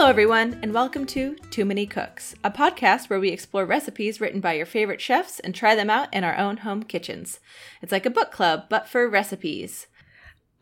Hello, everyone, and welcome to Too Many Cooks, a podcast where we explore recipes written by your favorite chefs and try them out in our own home kitchens. It's like a book club, but for recipes.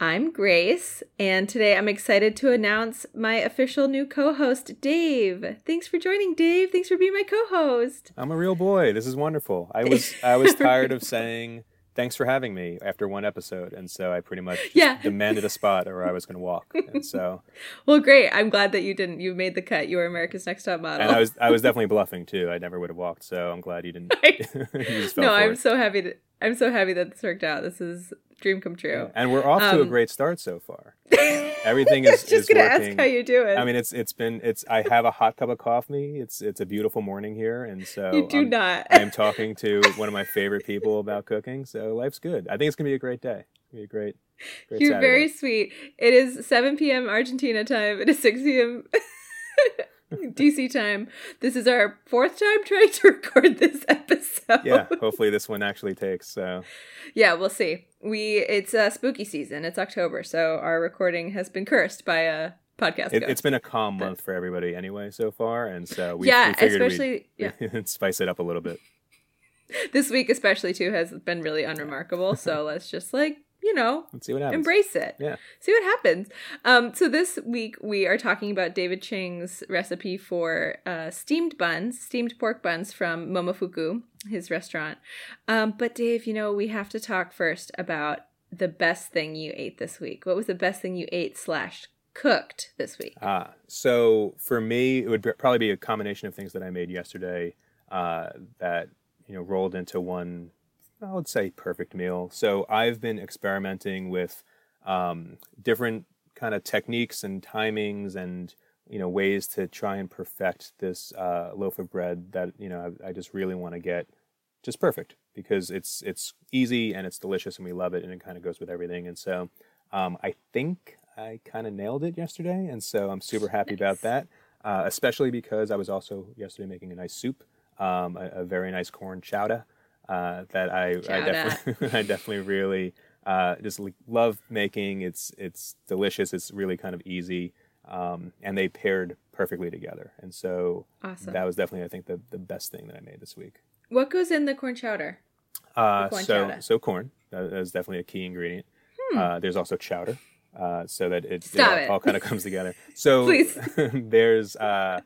I'm Grace, and today I'm excited to announce my official new co host, Dave. Thanks for joining, Dave. Thanks for being my co host. I'm a real boy. This is wonderful. I was I was tired of saying thanks for having me after one episode, and so I pretty much Yeah. demanded a spot or I was going to walk. And so, Well, great. I'm glad that you didn't. You made the cut. You were America's Next Top Model. and I was I was definitely bluffing too. I never would have walked. So I'm glad you didn't. you just fell no, I'm it. so happy. To, I'm so happy that this worked out. This is dream come true. And we're off to a Um, great start so far. Everything I is was just is gonna working. ask how you do it. I mean, it's it's been it's. I have a hot cup of coffee. It's it's a beautiful morning here, and so you do I'm- not. I am talking to one of my favorite people about cooking. So life's good. I think it's gonna be a great day. It's gonna be a great. great You're Saturday. very sweet. It is 7 p.m. Argentina time. It is 6 p.m. DC time. This is our fourth time trying to record this episode. yeah hopefully this one actually takes so Yeah, we'll see. We it's uh, spooky season. It's October, so our recording has been cursed by a podcast. It, it's been a calm month for everybody anyway so far and so we, yeah, we especially yeah. spice it up a little bit this week especially too has been really unremarkable. So let's just like you know let's see what happens embrace it. Yeah. See what happens. Um, so this week we are talking about David Chang's recipe for uh, steamed buns, steamed pork buns from Momofuku, his restaurant. Um, but Dave, you know we have to talk first about the best thing you ate this week. What was the best thing you ate slash cooked this week? Ah, so for me it would probably be a combination of things that i made yesterday uh, that you know rolled into one i would say perfect meal. So i've been experimenting with um, different kind of techniques and timings and you know ways to try and perfect this uh, loaf of bread that you know I, I just really want to get just perfect because it's it's easy and it's delicious and we love it and it kind of goes with everything. And so um, I think I kind of nailed it yesterday and so I'm super happy about that uh, especially because I was also yesterday making a nice soup um, a, a very nice corn chowder uh, that I, I definitely I definitely really uh, just love making. It's it's delicious. It's really kind of easy, um, and they paired perfectly together. And so Awesome. that was definitely I think the the best thing that I made this week. what goes in the corn chowder? Uh, corn so chowder. so corn that is definitely a key ingredient. Uh, there's also chowder, uh, so that it, it Hmm. All, it. all kind of comes together. So Please. there's uh,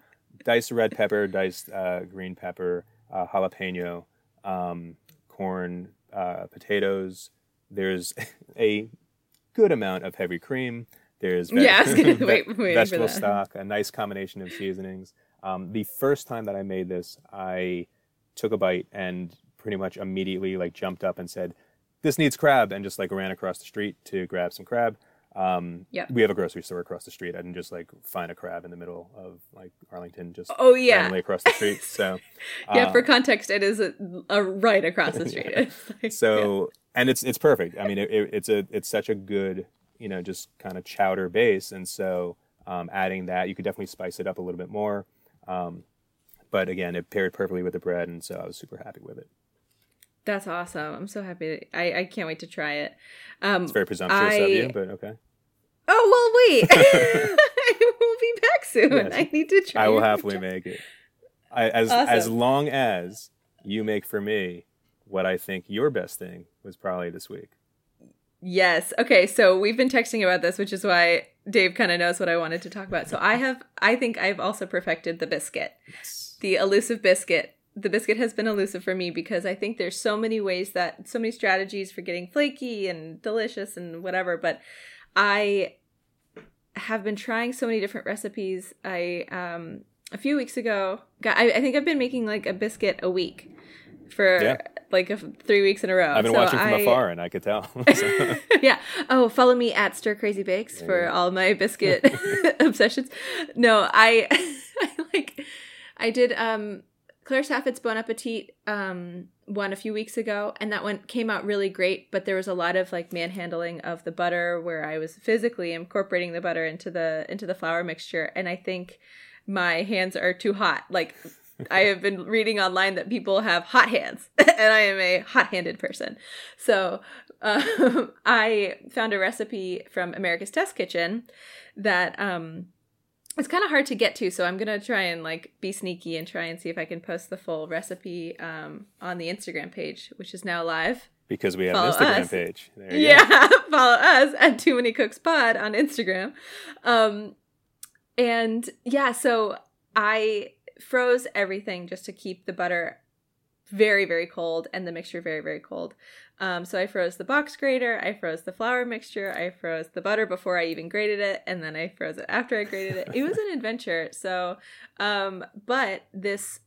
diced red pepper, diced uh, green pepper, uh, jalapeno, um, corn, uh, potatoes. There's a good amount of heavy cream. There's ve- Yeah, I was gonna ve- wait- vegetable stock, a nice combination of seasonings. Um, the first time that I made this, I took a bite and pretty much immediately like jumped up and said, "This needs crab," and just like ran across the street to grab some crab. Um, Yep. we have a grocery store across the street. I didn't just like find a crab in the middle of like Arlington, just Oh yeah. randomly across the street. So Yeah, uh, for context, it is a, a right across the street. It's like- so and it's it's perfect. I mean, it, it, it's a it's such a good you know just kind of chowder base, and so um, adding that you could definitely spice it up a little bit more. Um, but again, it paired perfectly with the bread, and so I was super happy with it. That's awesome. I'm so happy. I, I can't wait to try it. Um, It's very presumptuous of you, but okay. oh, well, wait. I will be back soon. Yes. I need to try I will happily make it. I, as as long as you make for me what I think your best thing was probably this week. Yes. Okay. So we've been texting about this, which is why Dave kind of knows what I wanted to talk about. So I have, I think I've also perfected the biscuit, the elusive biscuit. The biscuit has been elusive for me because I think there's so many ways that, so many strategies for getting flaky and delicious and whatever. But I have been trying so many different recipes. I, um, a few weeks ago, got, I, I think I've been making like a biscuit a week for Yeah. like a, three weeks in a row. I've been So watching from I- afar, and I could tell. So- yeah. Oh, follow me at Stir Crazy Bakes for all my biscuit obsessions. No, I, I like, I did um Claire Saffitz Bon Appetit um one a few weeks ago, and that one came out really great. But there was a lot of like manhandling of the butter, where I was physically incorporating the butter into the into the flour mixture, and I think my hands are too hot. Like I have been reading online that people have hot hands, and I am a hot-handed person. So um, I found a recipe from America's Test Kitchen that um, it's kind of hard to get to, so I'm gonna try and like be sneaky and try and see if I can post the full recipe um, on the Instagram page, which is now live. Because we have Follow an Instagram us. page. There you go. Yeah, follow us at Too Many Cooks Pod on Instagram. Um, and yeah, so I froze everything just to keep the butter very, very cold and the mixture very, very cold. Um, so I froze the box grater, I froze the flour mixture, I froze the butter before I even grated it, and then I froze it after I grated it. It was an adventure. So, um, but this,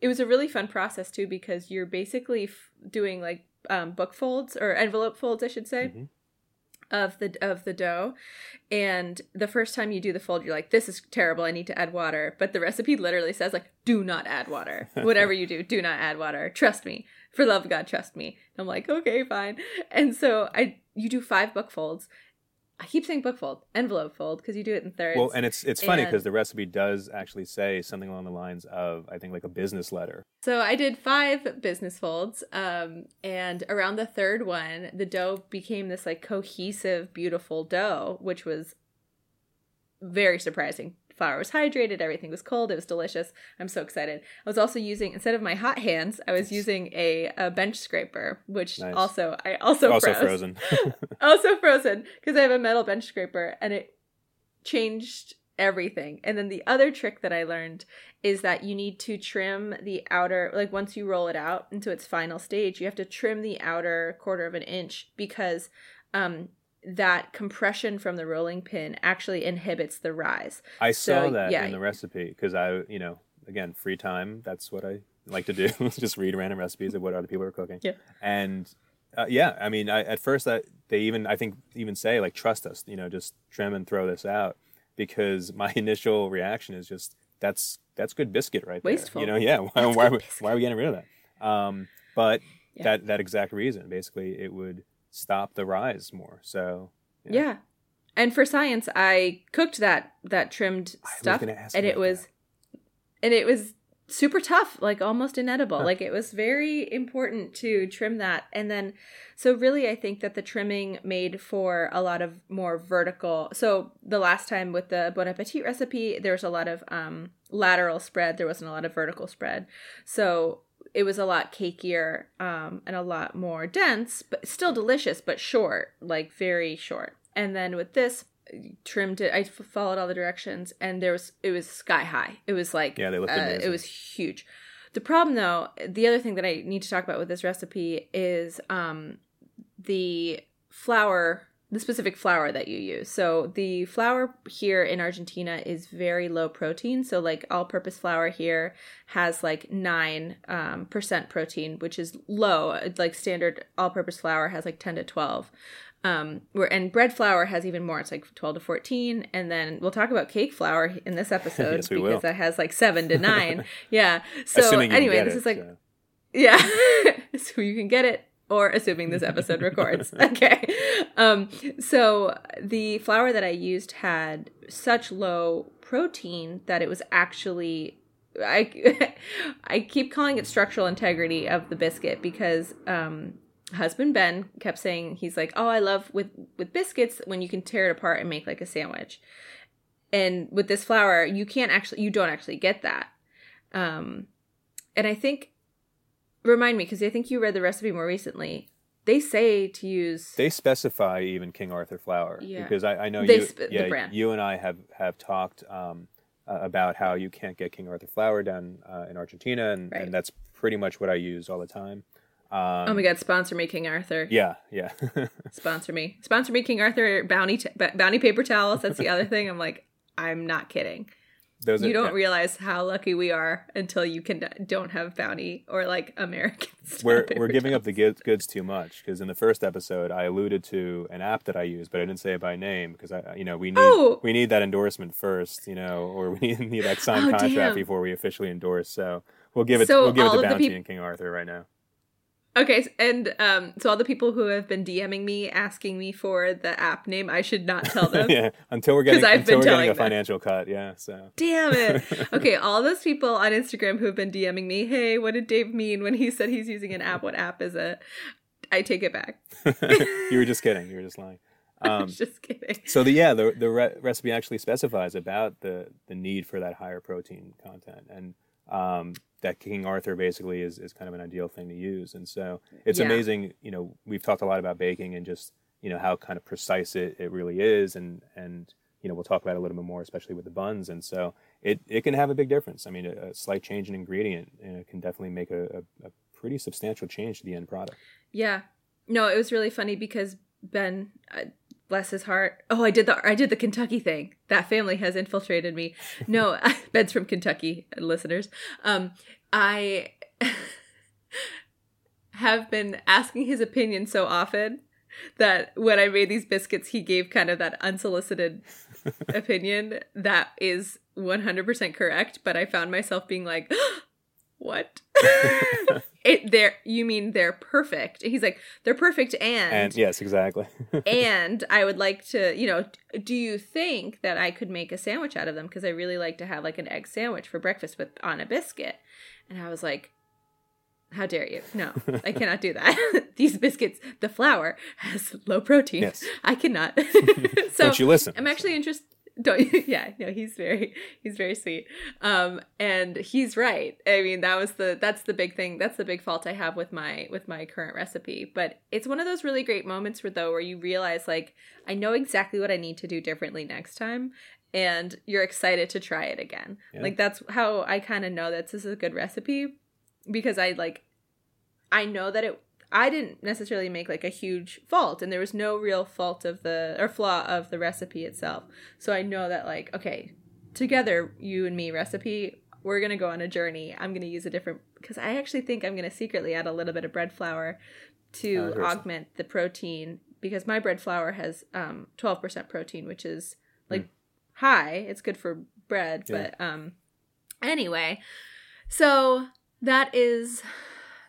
it was a really fun process too because you're basically f- doing like um, book folds or envelope folds, I should say Mhm. Of the of the dough. And the first time you do the fold you're like this is terrible. I need to add water. But the recipe literally says like do not add water. Whatever you do do not add water. Trust me. For love of god trust me. I'm like okay fine. And so i you do five book folds i keep saying book fold envelope fold because you do it in thirds Well, and it's it's funny because the recipe does actually say something along the lines of I think like a business letter. So I did five business folds, um, and around the third one, the dough became this like cohesive, beautiful dough, which was very surprising. Flour was hydrated, everything was cold, it was delicious. I'm so excited. I was also using instead of my hot hands, I was using a, a bench scraper, which Nice. also I also, also froze. frozen. also frozen because I have a metal bench scraper and it changed everything. And then the other trick that I learned is that you need to trim the outer, like once you roll it out into its final stage, you have to trim the outer quarter of an inch because um, that compression from the rolling pin actually inhibits the rise. I saw that yeah. in the recipe because I, you know, again, free time. That's what I like to do. just read random recipes of what other people are cooking. Yeah. And uh, yeah, I mean, I, at first, I, they even, I think, even say like, trust us. You know, just trim and throw this out because my initial reaction is just that's that's good biscuit right there. Wasteful. You know, yeah. Why, That's why, are we- why are we getting rid of that? Um, but Yeah. that that exact reason, basically, it would stop the rise more. So Yeah. Yeah. And for science, I cooked that that trimmed stuff and it was and it was super tough, like almost inedible. Huh. Like it was very important to trim that. And then so really I think that the trimming made for a lot of more vertical. So the last time with the Bon Appetit recipe, there was a lot of um lateral spread, there wasn't a lot of vertical spread. So it was a lot cakier um, and a lot more dense, but still delicious, but short, like very short. And then with this, trimmed it. I followed all the directions, and there was it was sky high. It was like Yeah, they looked uh, amazing. It was huge. The problem, though, the other thing that I need to talk about with this recipe is um, the flour, the specific flour that you use. So the flour here in Argentina is very low protein. So like all-purpose flour here has like nine um, percent protein, which is low. Like standard all-purpose flour has like ten to twelve. Um, where and bread flour has even more. It's like twelve to fourteen, and then we'll talk about cake flour in this episode Yes, we because will. that has like seven to nine. yeah. So Assuming you can anyway, this it, is like so. yeah. so you can get it or assuming this episode records. Okay. Um so the flour that I used had such low protein that it was actually I I keep calling it structural integrity of the biscuit because um husband Ben kept saying he's like, "Oh, I love with with biscuits when you can tear it apart and make like a sandwich." And with this flour, you can't actually you don't actually get that. Um and I think remind me because I think you read the recipe more recently. They say to use They specify even King Arthur flour Yeah. because I, I know They you, sp- yeah, brand. you and I have have talked um, uh, about how you can't get King Arthur flour down uh, in Argentina, and, Right. and that's pretty much what I use all the time. Um, Oh my god, sponsor me King Arthur. Yeah, yeah. Sponsor me. Sponsor me King Arthur bounty t- bounty paper towels. That's the other thing. I'm like I'm not kidding. Those You are, don't yeah. realize how lucky we are until you can don't have bounty or like American we're we're giving up the goods, too much because in the first episode I alluded to an app that I use, but I didn't say it by name because I you know we need Oh! we need that endorsement first, you know, or we need, need that signed Oh, contract damn. before we officially endorse. So we'll give it So we'll give it to Bounty peop- and King Arthur right now. Okay, and um, so all the people who have been DMing me asking me for the app name, I should not tell them. yeah, until we're getting I've until been we're getting a them. financial cut. Yeah, so Damn it. Okay, all those people on Instagram who have been DMing me, hey, what did Dave mean when he said he's using an app? What app is it? I take it back. you were just kidding. You were just lying. Um, just kidding. so the yeah the the re- recipe actually specifies about the the need for that higher protein content and um, that King Arthur basically is, is kind of an ideal thing to use. And so it's Yeah. amazing, you know, we've talked a lot about baking and just, you know, how kind of precise it, it really is. And, and, you know, we'll talk about it a little bit more, especially with the buns. And so it, it can have a big difference. I mean, a, a slight change in ingredient you know, can definitely make a, a, a pretty substantial change to the end product. Yeah. No, it was really funny because Ben, uh, bless his heart. Oh, I did the I did the Kentucky thing. That family has infiltrated me. No, Ben's from Kentucky, listeners. Um, I have been asking his opinion so often that when I made these biscuits, he gave kind of that unsolicited opinion that is 100% correct, but I found myself being like, what? It they're you mean they're perfect. He's like, they're perfect and And yes, exactly. and I would like to, you know, do you think that I could make a sandwich out of them because I really like to have like an egg sandwich for breakfast with on a biscuit. And I was like, how dare you? No, I cannot do that. These biscuits, the flour has low protein. Yes. I cannot. so Don't you listen? I'm actually interested. Don't you yeah no he's very he's very sweet. Um and he's right. I mean that was the that's the big thing that's the big fault I have with my with my current recipe. But it's one of those really great moments where though where you realize like I know exactly what I need to do differently next time and you're excited to try it again. Yeah. like that's how I kind of know that this is a good recipe because I like I know that it I didn't necessarily make like a huge fault and there was no real fault of the or flaw of the recipe itself. So I know that like okay, together you and me recipe, we're going to go on a journey. I'm going to use a different because I actually think I'm going to secretly add a little bit of bread flour to interesting. augment the protein because my bread flour has um 12% protein, which is like high. It's good for bread, Yeah. but um anyway, so that is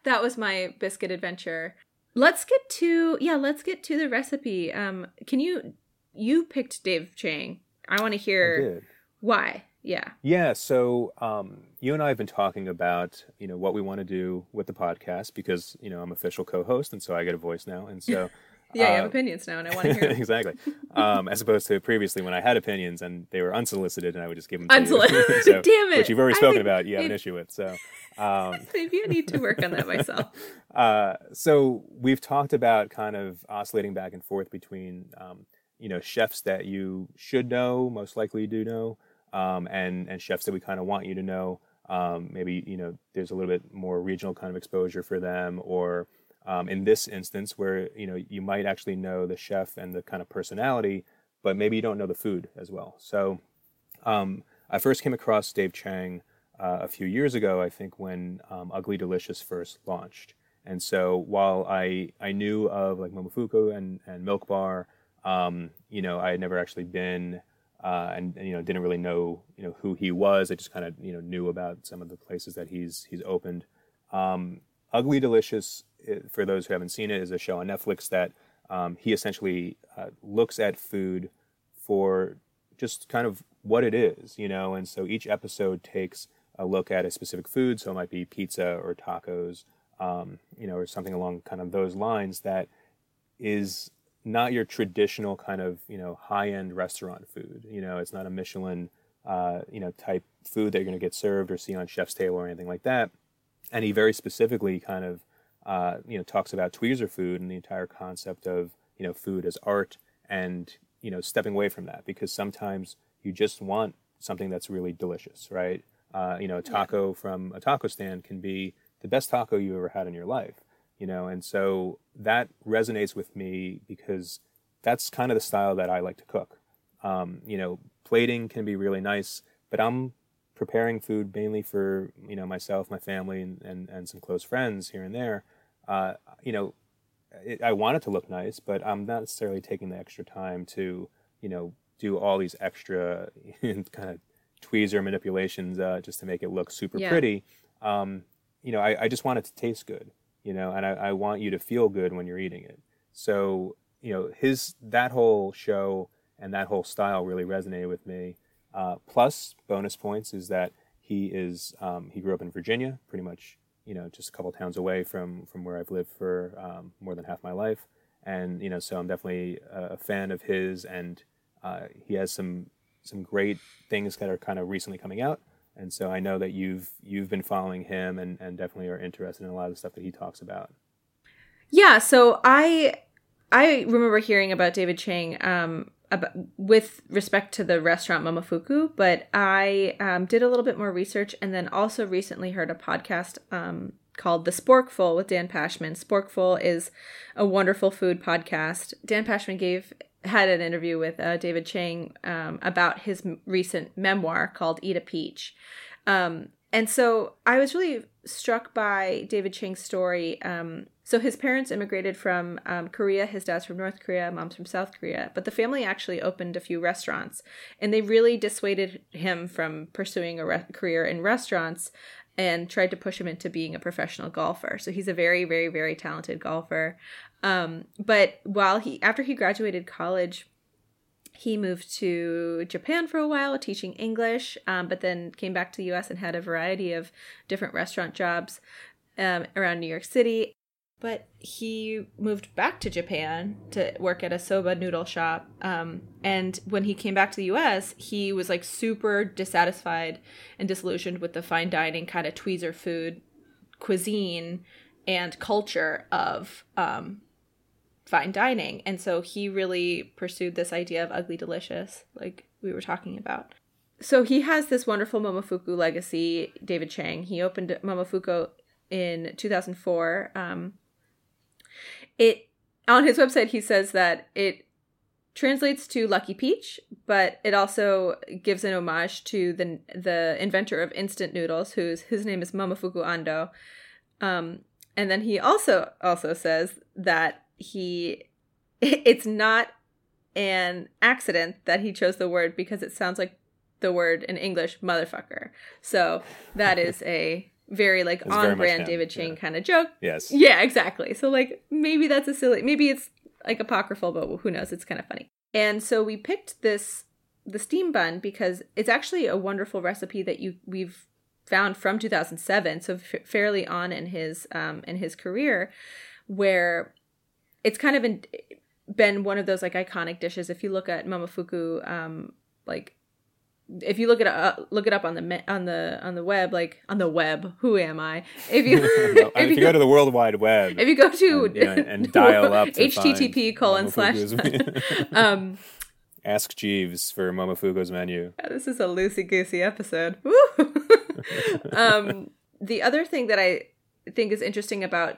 that was my biscuit adventure. Let's get to yeah, let's get to the recipe. Um can you you picked Dave Chang. I want to hear why. Yeah. Yeah, so um, you and I have been talking about you know what we want to do with the podcast because you know I'm official co-host and so I get a voice now, and so Yeah, you have uh, opinions now and I want to hear them. exactly. Um, as opposed to previously when I had opinions and they were unsolicited and I would just give them to Unsolicited. you. So- Damn it. Which you've already spoken about. You have an issue with. So, um, Maybe I need to work on that myself. uh, so we've talked about kind of oscillating back and forth between, um, you know, chefs that you should know, most likely do know, um, and and chefs that we kind of want you to know. Um, maybe you know there's a little bit more regional kind of exposure for them, or um, in this instance where you know you might actually know the chef and the kind of personality, but maybe you don't know the food as well. So um, I first came across Dave Chang uh, a few years ago, I think, when um, Ugly Delicious first launched. And so while I, I knew of like Momofuku and, and Milk Bar, um, you know, I had never actually been uh, and, and, you know, didn't really know, you know, who he was. I just kind of, you know, knew about some of the places that he's, he's opened. Um, Ugly Delicious, eh, for those who haven't seen it, is a show on Netflix that um, he essentially uh, looks at food for just kind of what it is, you know. And so each episode takes a look at a specific food. So it might be pizza or tacos, um, you know, or something along kind of those lines that is not your traditional kind of you know high end restaurant food. You know, it's not a Michelin uh, you know type food that you're going to get served or see on chef's table or anything like that. And he very specifically kind of uh, you know talks about tweezer food and the entire concept of you know food as art and you know stepping away from that because sometimes you just want something that's really delicious, right? Uh, you know, a taco from a taco stand can be the best taco you ever had in your life, you know, and so that resonates with me because that's kind of the style that I like to cook. Um, you know, plating can be really nice, but I'm preparing food mainly for you know myself, my family, and and, and some close friends here and there. Uh, you know, it, I want it to look nice, but I'm not necessarily taking the extra time to you know do all these extra kind of tweezer manipulations uh, just to make it look super Yeah. pretty. Um, you know, I, I just want it to taste good, you know, and I, I want you to feel good when you're eating it. So, you know, his that whole show and that whole style really resonated with me. Uh, plus, bonus points is that he is um, he grew up in Virginia, pretty much, you know, just a couple towns away from from where I've lived for um, more than half my life, and you know, so I'm definitely a fan of his, and uh, he has some some great things that are kind of recently coming out. And so I know that you've you've been following him and, and definitely are interested in a lot of the stuff that he talks about. Yeah, so I I remember hearing about David Chang um, about, with respect to the restaurant Momofuku, but I um, did a little bit more research and then also recently heard a podcast um, called The Sporkful with Dan Pashman. Sporkful is a wonderful food podcast. Dan Pashman gave had an interview with uh, David Chang um, about his m- recent memoir called Eat a Peach. Um, and so I was really struck by David Chang's story. Um, so his parents immigrated from um, Korea. His dad's from North Korea, mom's from South Korea. But the family actually opened a few restaurants, and they really dissuaded him from pursuing a re- career in restaurants and tried to push him into being a professional golfer. So he's a very, very, very talented golfer. Um, but while he, after he graduated college, he moved to Japan for a while teaching English, um, but then came back to the US and had a variety of different restaurant jobs um, around New York City. But he moved back to Japan to work at a soba noodle shop. Um, and when he came back to the US, he was like super dissatisfied and disillusioned with the fine dining kind of tweezer food cuisine and culture of um, fine dining. And so he really pursued this idea of ugly delicious, like we were talking about. So he has this wonderful Momofuku legacy, David Chang. He opened Momofuku in 2004. Um, it on his website he says that it translates to lucky peach but it also gives an homage to the the inventor of instant noodles whose his name is momofuku ando um, and then he also also says that he it's not an accident that he chose the word because it sounds like the word in english motherfucker so that is a very like It's on brand David Chang yeah. kind of joke. Yes. Yeah, exactly. So like maybe that's a silly maybe it's like apocryphal, but who knows? It's kind of funny. And so we picked this the steam bun because it's actually a wonderful recipe that you we've found from 2007, so f- fairly on in his um in his career, where it's kind of in, been one of those like iconic dishes. If you look at Momofuku, um, like if you look it up, look it up on the on the on the web, like on the web. Who am I? If you No, if you go to the World Wide Web if you go to and, you know, and dial up http colon slash um Ask Jeeves for Momofuku's menu. this is a loosey goosey episode. Um, the other thing that I think is interesting about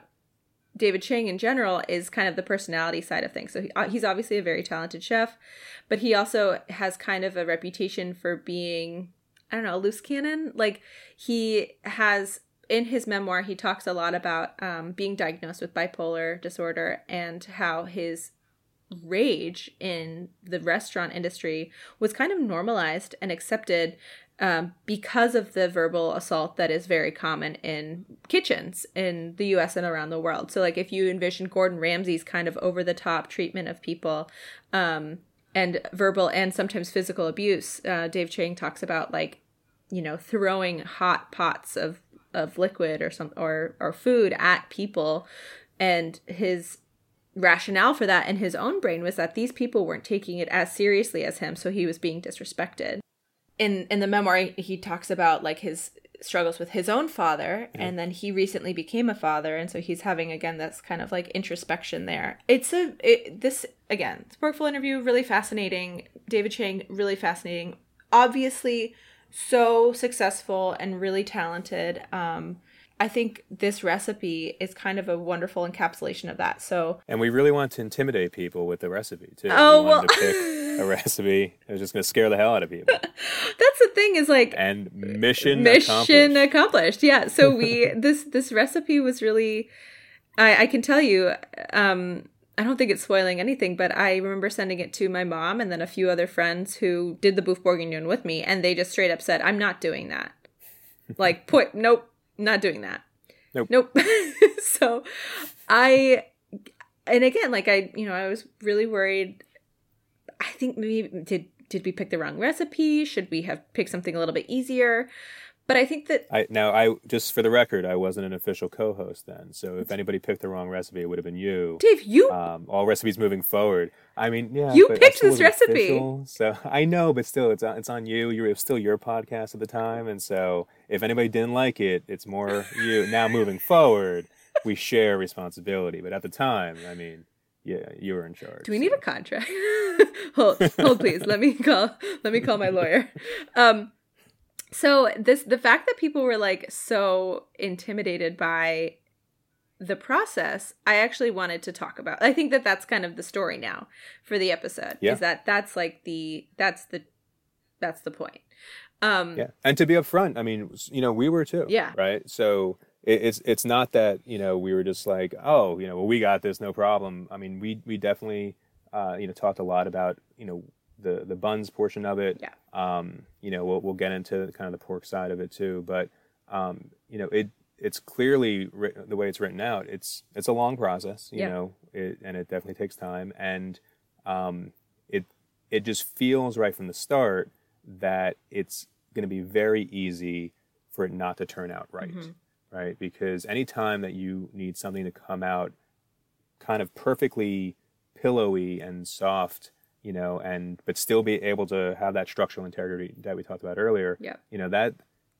David Chang in general is kind of the personality side of things. So he, uh, he's obviously a very talented chef, but he also has kind of a reputation for being, I don't know, a loose cannon. Like he has in his memoir, he talks a lot about um, being diagnosed with bipolar disorder and how his rage in the restaurant industry was kind of normalized and accepted um, because of the verbal assault that is very common in kitchens in the US and around the world. So, like, if you envision Gordon Ramsay's kind of over the top treatment of people, um, and verbal and sometimes physical abuse, uh, Dave Chang talks about, like, you know, throwing hot pots of, of liquid or some or or food at people and his rationale for that in his own brain was that these people weren't taking it as seriously as him so he was being disrespected in in the memoir he talks about like his struggles with his own father and then he recently became a father and so he's having again this kind of like introspection there. It's a it, this again sporkful interview really fascinating. David chang really fascinating. Obviously so successful and really talented. Um i think this recipe is kind of a wonderful encapsulation of that so And we really want to intimidate people with the recipe too. Oh, we well- to pick a recipe that was just going to scare the hell out of people. that's the thing is like And mission mission accomplished. accomplished. Yeah. So we this this recipe was really I I can tell you um I don't think it's spoiling anything, but I remember sending it to my mom and then a few other friends who did the boeuf bourguignon with me and they just straight up said, "I'm not doing that." like, put nope, not doing that. Nope. Nope. so I and again, like I, you know, I was really worried I think maybe did did we pick the wrong recipe? Should we have picked something a little bit easier? But I think that I now I just for the record, I wasn't an official co-host then. So if anybody picked the wrong recipe, it would have been you. Dave, you Um, all recipes moving forward. I mean, yeah, You picked this recipe. official, so I know, but still, it's on, it's on you. You're it was still your podcast at the time, and so if anybody didn't like it, it's more you. Now moving forward, we share responsibility. But at the time, I mean, yeah, you were in charge. Do we need so. a contract? hold, hold, please. Let me call. Let me call my lawyer. Um, so this the fact that people were like so intimidated by the process, I actually wanted to talk about. I think that that's kind of the story now for the episode. Yeah. Is that that's like the that's the that's the point. Um, Yeah, and to be upfront, I mean, you know, we were too. Yeah. Right. So it, it's it's not that you know we were just like, oh, you know, well, we got this, no problem. I mean, we we definitely uh, you know talked a lot about you know the the buns portion of it. Yeah. Um, you know, we'll we'll get into kind of the pork side of it too, but um, you know, it it's clearly writ- the way it's written out. It's it's a long process, you Yeah. know, it, and it definitely takes time, and um, it it just feels right from the start that it's going to be very easy for it not to turn out right, Mhm. right? Because anytime that you need something to come out kind of perfectly pillowy and soft, you know, and but still be able to have that structural integrity that we talked about earlier, Yep. you know, that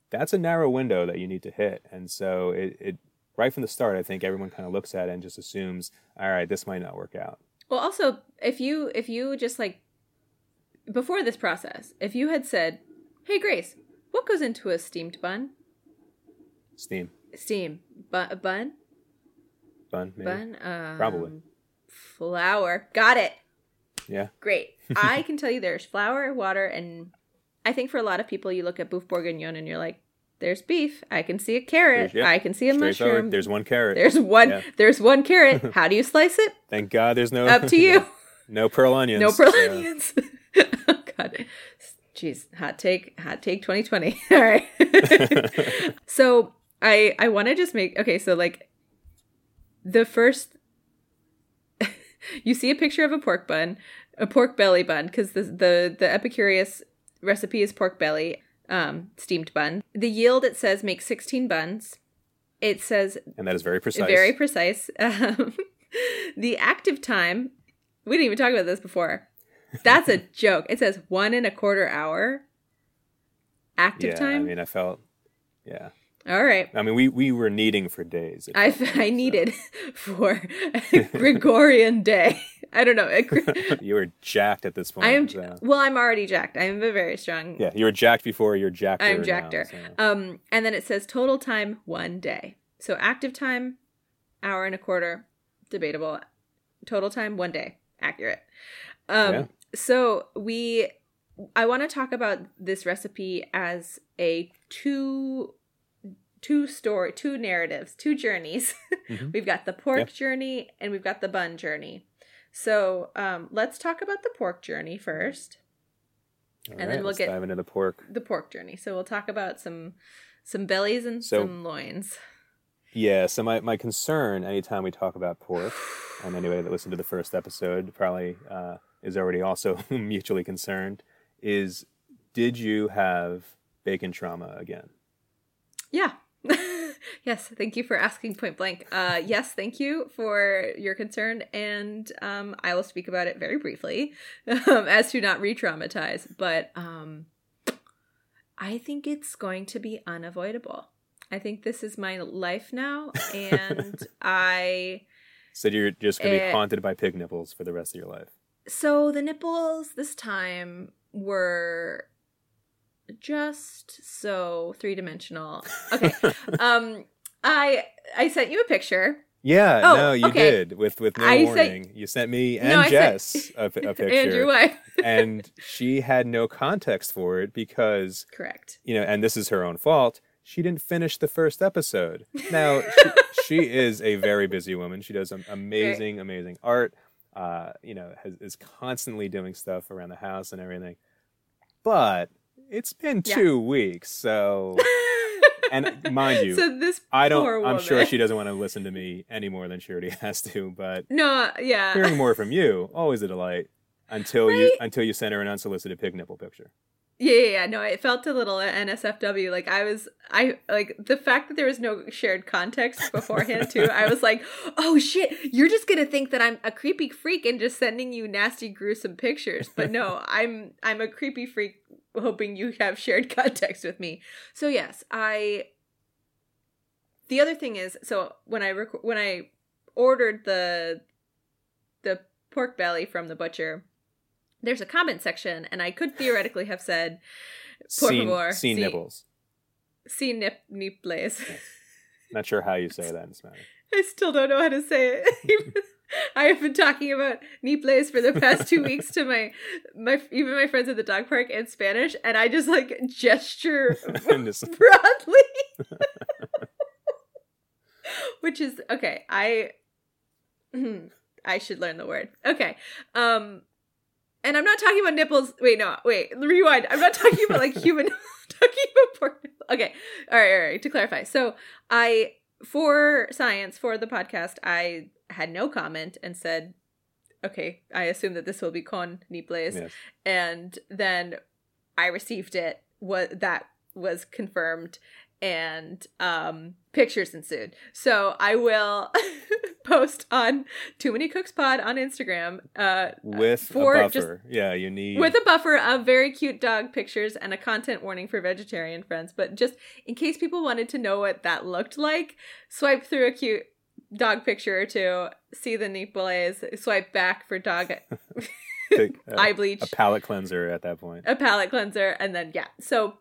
that's a narrow window that you need to hit. And so it, it right from the start, I think everyone kind of looks at it and just assumes, all right, this might not work out. Well, also, if you if you just like before this process, if you had said, "Hey, Grace, what goes into a steamed bun?" Steam, Steam bu- bun bun, maybe. bun um, Probably. flour. Got it. Yeah. Great. I can tell you there's flour, water, and I think for a lot of people, you look at boeuf bourguignon and you're like, "There's beef. I can see a carrot. Yeah. I can see a Straightforward. mushroom. There's one carrot. There's one. Yeah. There's one carrot. How do you slice it? Thank God there's no Up to you. no pearl onions. No pearl so- onions. oh God. Jeez, hot take, hot take 2020. All right. so I I want to just make okay. So like the first, you see a picture of a pork bun, a pork belly bun, because the the the Epicurious recipe is pork belly, um, steamed bun. The yield it says make 16 buns. It says and that is very precise. very precise. Um, the active time, we didn't even talk about this before. That's a joke. It says one and a quarter hour active time. yeah, I mean, I felt, yeah. All right. I mean, we we were kneading for days. I, I so. kneaded for a Gregorian day. I don't know. you were jacked at this point. I am so- well. I'm already jacked. I am a very strong. Yeah, you were jacked before. You're jacked. I'm now, so- Um, and then it says total time one day. So active time, hour and a quarter, debatable. Total time one day, accurate. Um, Yeah. so we, I want to talk about this recipe as a two, two story, two narratives, two journeys. Mhm. we've got the pork Yeah. journey and we've got the bun journey. So um, let's talk about the pork journey first All and then we'll get- dive into the pork. the pork journey. So we'll talk about some some bellies and So- some loins. Yeah. So my, my concern anytime we talk about pork, and anybody that listened to the first episode probably uh, is already also mutually concerned, is did you have bacon trauma again? Yeah. yes, thank you for asking point blank. Uh, yes, thank you for your concern, and um, I will speak about it very briefly um, as to not re-traumatize. But um, I think it's going to be unavoidable. I think this is my life now, and I. So you're just going to be Eh. haunted by pig nipples for the rest of your life. So the nipples this time were just so three dimensional. Okay. um I I sent you a picture. Yeah, Oh, no, you okay. did with with no I sent- warning. you sent me and No, I sent- Jess a, a picture, And your wife. and she had no context for it because Correct. you know, and this is her own fault. She didn't finish the first episode. Now she, she is a very busy woman. She does am- amazing, amazing art. Uh, you know, has, is constantly doing stuff around the house and everything. But it's been Yeah. two weeks, so and mind you, so this I don't. I'm sure she doesn't want to listen to me any more than she already has to. But No, yeah. hearing more from you always a delight. Until you until you send her an unsolicited pig nipple picture. Yeah, yeah, yeah, no, it felt a little NSFW. Like I was, I like the fact that there was no shared context beforehand too. I was like, oh shit, you're just gonna think that I'm a creepy freak and just sending you nasty, gruesome pictures. But no, I'm I'm a creepy freak, hoping you have shared context with me. So yes, I. The other thing is, so when I rec- when I ordered the the pork belly from the butcher there's a comment section, and I could theoretically have said, "Por Seen, favor, seen si, nibbles. See nip niples." Not sure how you say that in Spanish. I still don't know how to say it. I have been talking about niples for the past two weeks to my my even my friends at the dog park in Spanish, and I just like gesture broadly, which is okay. I I should learn the word. Okay, um, and I'm not talking about nipples. Wait, no, wait, rewind. I'm not talking about like human. Talking about pork. Okay, all right, all right. To clarify, so I for science for the podcast, I had no comment and said, "Okay, I assume that this will be con niples." yes. and then I received it. What that was confirmed, and um, pictures ensued. So I will post on Too Many Cooks Pod on Instagram. Uh, With for a just- buffer. yeah, you need with a buffer of very cute dog pictures and a content warning for vegetarian friends. But just in case people wanted to know what that looked like, swipe through a cute dog picture or two, see the nipples, swipe back for dog Take a, eye bleach, a palate cleanser at that point. a palate cleanser, and then yeah. So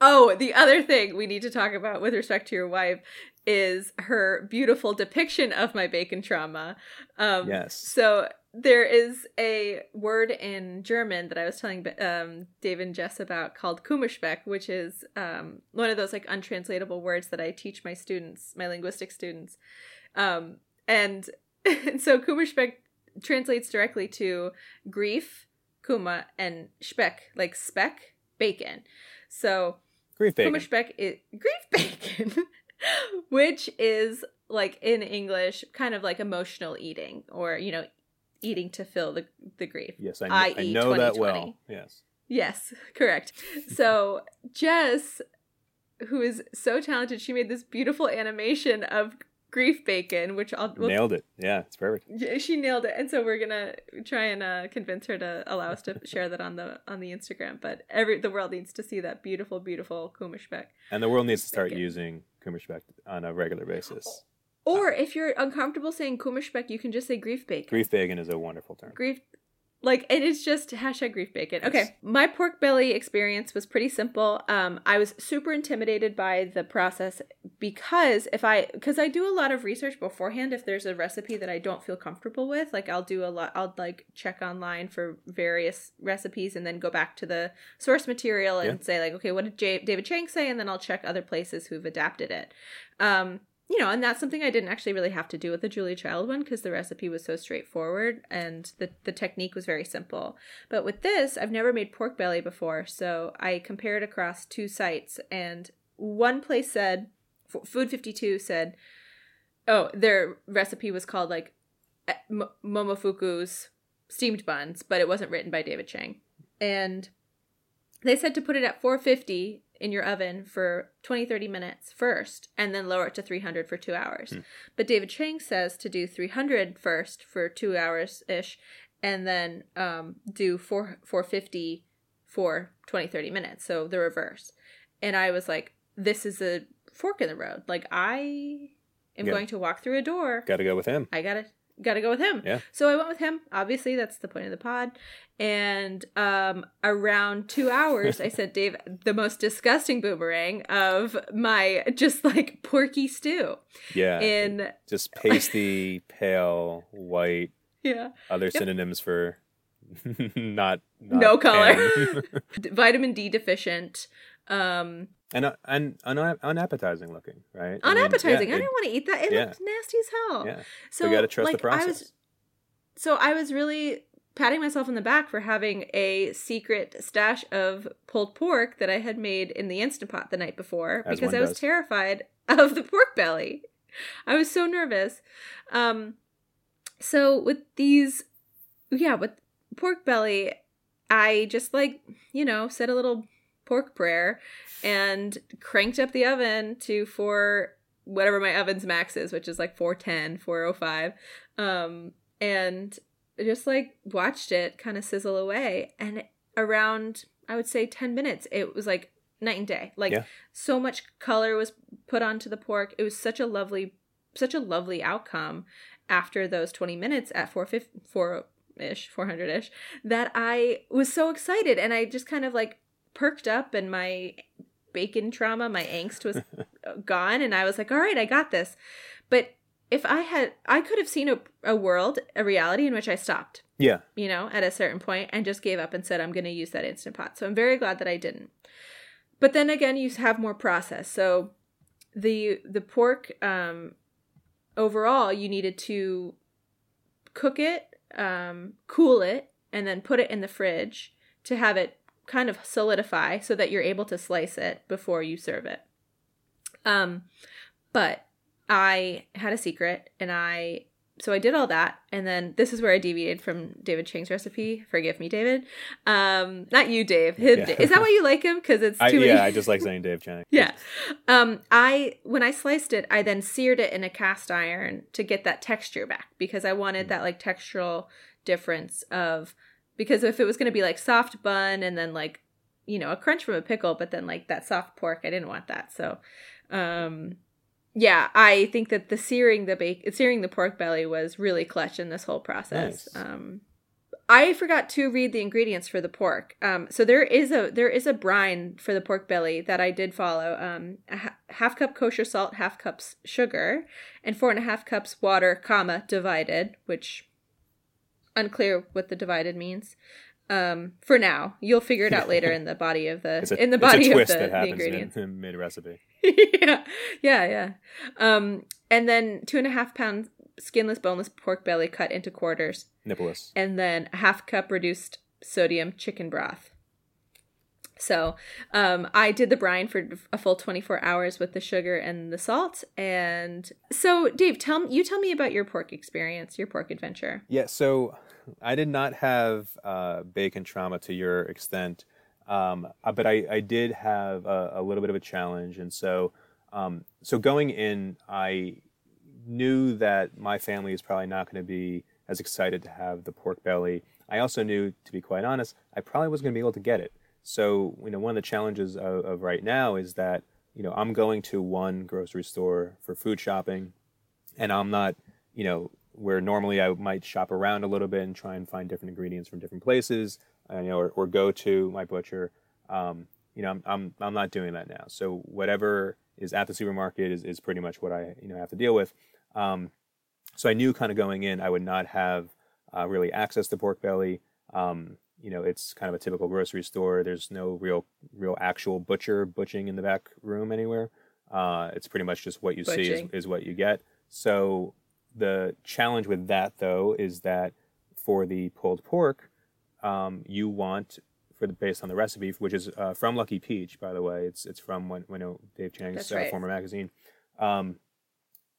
Oh, the other thing we need to talk about with respect to your wife is her beautiful depiction of my bacon trauma. Um, Yes. So there is a word in German that I was telling um, Dave and Jess about called Kummerspeck, which is um, one of those like untranslatable words that I teach my students, my linguistic students. Um, and, and so Kummerspeck translates directly to grief, Kummer, and speck, like speck, bacon. So Grief bacon. Is grief bacon, which is like in English, kind of like emotional eating, or you know, eating to fill the the grief. yes, I, I I know that well. Yes. Yes, correct. So Jess, who is so talented, she made this beautiful animation of grief bacon, which I'll we'll, Nailed it. Yeah, it's perfect. She nailed it, and so we're gonna try and uh, convince her to allow us to share that on the on the Instagram. But every the world needs to see that beautiful, beautiful Kummerspeck. And the world needs to start Bacon. using Kummerspeck on a regular basis. Or if you're uncomfortable saying Kummerspeck, you can just say grief bacon. Grief bacon is a wonderful term. Grief, like, and it's just hashtag grief bacon. Okay, my pork belly experience was pretty simple. Um, I was super intimidated by the process because if I, because I do a lot of research beforehand. If there's a recipe that I don't feel comfortable with, like I'll do a lot, I'll like check online for various recipes and then go back to the source material and Yeah. say like, okay, what did J- David Chang say, and then I'll check other places who've adapted it. Um, you know, and that's something I didn't actually really have to do with the Julia Child one because the recipe was so straightforward and the the technique was very simple. But with this, I've never made pork belly before, so I compared across two sites, and one place said, Food Fifty Two said, oh, their recipe was called like M- Momofuku's steamed buns, but it wasn't written by David Chang, and they said to put it at 450 in your oven for 20 30 minutes first and then lower it to 300 for two hours Hmm. but david chang says to do 300 first for two hours ish and then um, do 4 450 for 20 30 minutes so the reverse and i was like this is a fork in the road like i am Yeah. going to walk through a door Got to go with him. I gotta gotta go with him. Yeah. So I went with him. Obviously, that's the point of the pod. And um, around two hours, I sent Dave, the most disgusting boomerang of my just like porky stew. Yeah. In just pasty, pale, white, yeah, other synonyms for not, not No color. vitamin D deficient. Um, and uh, and un- unappetizing looking, right? I mean, unappetizing. yeah, I didn't want to eat that. It yeah. looked nasty as hell. yeah. So we got to trust like, the I process. was, so I was really patting myself on the back for having a secret stash of pulled pork that I had made in the instant pot the night before As because I was does. terrified of the pork belly. I was so nervous. Um, so with these, yeah, with pork belly, I just like, you know, said a little pork prayer and cranked up the oven to four whatever my oven's max is, which is like 410, 405. Um, and just like watched it kind of sizzle away. And around, I would say 10 minutes, it was like night and day. Like Yeah. so much color was put onto the pork. It was such a lovely, such a lovely outcome after those 20 minutes at 450, 4 ish, 400 ish, that I was so excited. And I just kind of like perked up and my bacon trauma, my angst was gone. And I was like, all right, I got this. But if I had, I could have seen a, a world, a reality in which I stopped Yeah. you know, at a certain point and just gave up and said, I'm going to use that Instant Pot. So I'm very glad that I didn't. But then again, you have more process. So the the pork um, overall, you needed to cook it, um, cool it, and then put it in the fridge to have it kind of solidify so that you're able to slice it before you serve it. Um, but I had a secret and I so I did all that, and then this is where I deviated from David Chang's recipe. Forgive me, David. Um, not you, Dave. Him. Yeah. Is that why you like him? Because it's too I, many. yeah, I just like saying Dave Chang. yeah. Um, I when I sliced it, I then seared it in a cast iron to get that texture back because I wanted that like textural difference of because if it was going to be like soft bun and then like you know a crunch from a pickle, but then like that soft pork, I didn't want that. So, um, yeah, I think that the searing the bake searing the pork belly was really clutch in this whole process. Nice. Um, I forgot to read the ingredients for the pork. Um, so there is a there is a brine for the pork belly that I did follow. Um, a ha- half cup kosher salt, half cups sugar, and four and a half cups water, comma divided, which unclear what the divided means. Um, for now, you'll figure it out later in the body of the It's a, in the it's a body of the, that the happens ingredients. in, in mid recipe. yeah, yeah, yeah. Um, and then two and a half pound skinless, boneless pork belly cut into quarters, nippleless, and then a half cup reduced sodium chicken broth. So, um, I did the brine for a full 24 hours with the sugar and the salt. And so, Dave, tell me, you tell me about your pork experience, your pork adventure. Yeah, so I did not have uh, bacon trauma to your extent, um, uh, but I, I did have a, a little bit of a challenge, and so um, so going in, I knew that my family is probably not going to be as excited to have the pork belly. I also knew, to be quite honest, I probably wasn't going to be able to get it. So you know, one of the challenges of, of right now is that you know I'm going to one grocery store for food shopping, and I'm not you know where normally I might shop around a little bit and try and find different ingredients from different places, uh, you know, or, or go to my butcher. Um, you know, I'm, I'm I'm not doing that now. So whatever is at the supermarket is, is pretty much what I you know have to deal with. Um, so I knew kind of going in I would not have uh, really access to pork belly. Um, you know, it's kind of a typical grocery store. There's no real real actual butcher butching in the back room anywhere. Uh, it's pretty much just what you see is, is what you get. So the challenge with that though is that for the pulled pork, um, you want for the based on the recipe, which is uh, from Lucky Peach, by the way. It's it's from when when Dave Chang's uh, right. former magazine. Um,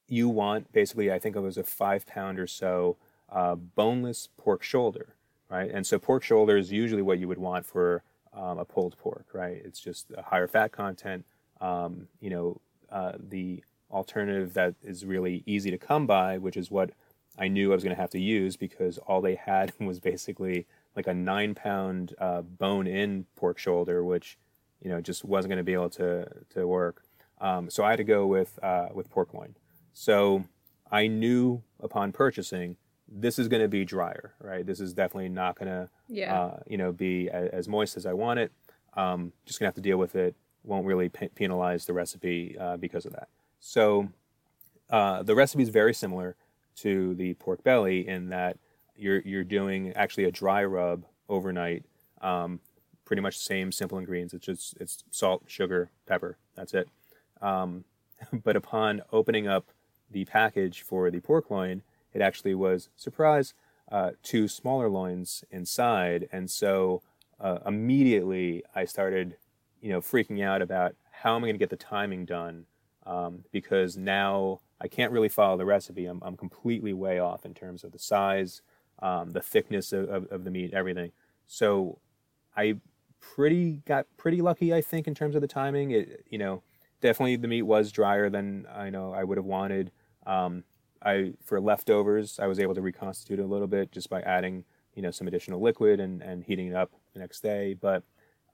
you want basically, I think it was a five pound or so uh, boneless pork shoulder, right? And so pork shoulder is usually what you would want for um, a pulled pork, right? It's just a higher fat content. Um, you know, uh, the alternative that is really easy to come by, which is what I knew I was going to have to use because all they had was basically like a nine pound uh, bone in pork shoulder, which you know just wasn't going to be able to to work. Um, so I had to go with uh, with pork loin. So I knew upon purchasing this is going to be drier, right? This is definitely not going to Yeah. uh, you know, be a, as moist as I want it. Um, just gonna have to deal with it. Won't really pe- penalize the recipe uh, because of that. So uh, the recipe is very similar to the pork belly in that you're you're doing actually a dry rub overnight. Um, pretty much the same simple ingredients. It's just it's salt, sugar, pepper. That's it. Um, but upon opening up the package for the pork loin, it actually was surprise uh, two smaller loins inside, and so uh, immediately I started, you know, freaking out about how am I going to get the timing done um, because now I can't really follow the recipe. I'm, I'm completely way off in terms of the size, um, the thickness of, of, of the meat, everything. So I pretty got pretty lucky, I think, in terms of the timing. It you know definitely the meat was drier than I know I would have wanted. Um, I for leftovers, I was able to reconstitute it a little bit just by adding you know some additional liquid and, and heating it up the next day. But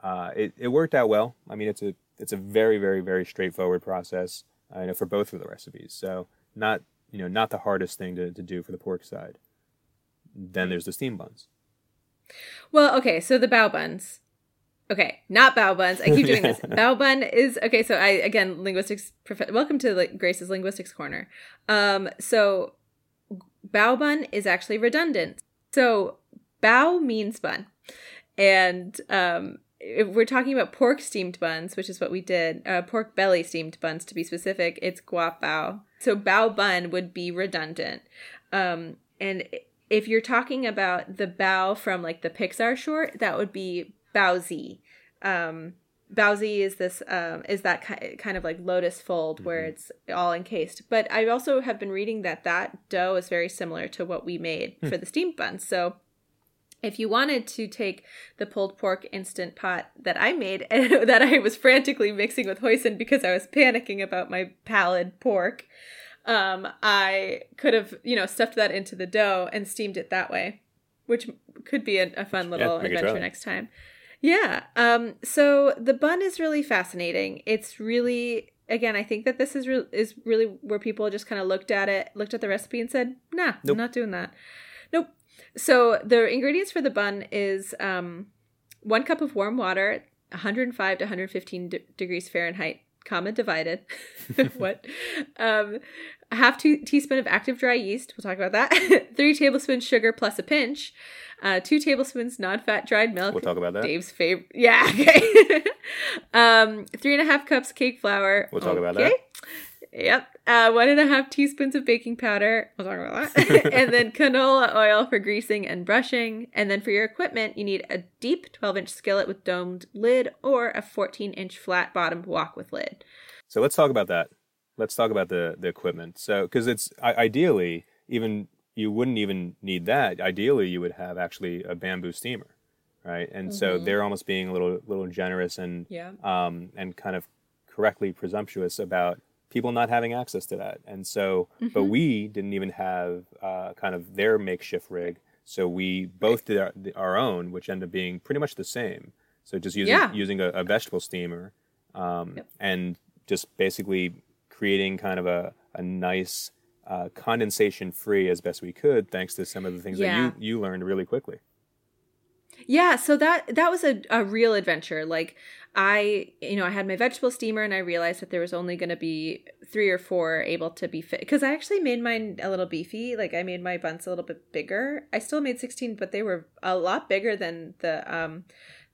uh, it it worked out well. I mean, it's a it's a very very very straightforward process. I uh, know for both of the recipes. So not you know not the hardest thing to, to do for the pork side. Then there's the steam buns. Well, okay, so the bao buns. Okay, not bao buns. I keep doing this. bao bun is okay. So I again linguistics. Prof- welcome to like, Grace's linguistics corner. Um, so bao bun is actually redundant. So bao means bun, and um, if we're talking about pork steamed buns, which is what we did, uh, pork belly steamed buns to be specific, it's gua bao. So bao bun would be redundant. Um, and if you're talking about the bao from like the Pixar short, that would be baozi. Um, baozi is this um, is that ki- kind of like lotus fold where mm-hmm. it's all encased. But I also have been reading that that dough is very similar to what we made hmm. for the steamed buns. So if you wanted to take the pulled pork instant pot that I made that I was frantically mixing with hoisin because I was panicking about my pallid pork, um, I could have, you know, stuffed that into the dough and steamed it that way, which could be a, a fun little yeah, adventure next time. Yeah. Um, so the bun is really fascinating. It's really again, I think that this is re- is really where people just kind of looked at it, looked at the recipe and said, "Nah, nope. I'm not doing that." So the ingredients for the bun is um, one cup of warm water, 105 to 115 d- degrees Fahrenheit, comma divided. what? Um, a half t- teaspoon of active dry yeast. We'll talk about that. Three tablespoons sugar plus a pinch. Uh, two tablespoons non-fat dried milk. We'll talk about that. Dave's favorite. Yeah. Okay. um, three and a half cups cake flour. We'll talk okay. about that. Yep. Uh, one and a half teaspoons of baking powder. We'll talk about that. and then canola oil for greasing and brushing. And then for your equipment, you need a deep 12 inch skillet with domed lid or a 14 inch flat bottomed wok with lid. So let's talk about that. Let's talk about the, the equipment. So, because it's ideally, even you wouldn't even need that. Ideally, you would have actually a bamboo steamer, right? And mm-hmm. so they're almost being a little little generous and yeah. um, and kind of correctly presumptuous about people not having access to that. And so, mm-hmm. but we didn't even have uh, kind of their makeshift rig. So we both did our, our, own, which ended up being pretty much the same. So just using yeah. using a, a, vegetable steamer, um, yep. and just basically creating kind of a, a nice uh, condensation free as best we could, thanks to some of the things yeah. that you you learned really quickly. Yeah, so that that was a, a real adventure. Like I, you know, I had my vegetable steamer and I realized that there was only going to be three or four able to be fit because I actually made mine a little beefy. Like I made my buns a little bit bigger. I still made 16, but they were a lot bigger than the um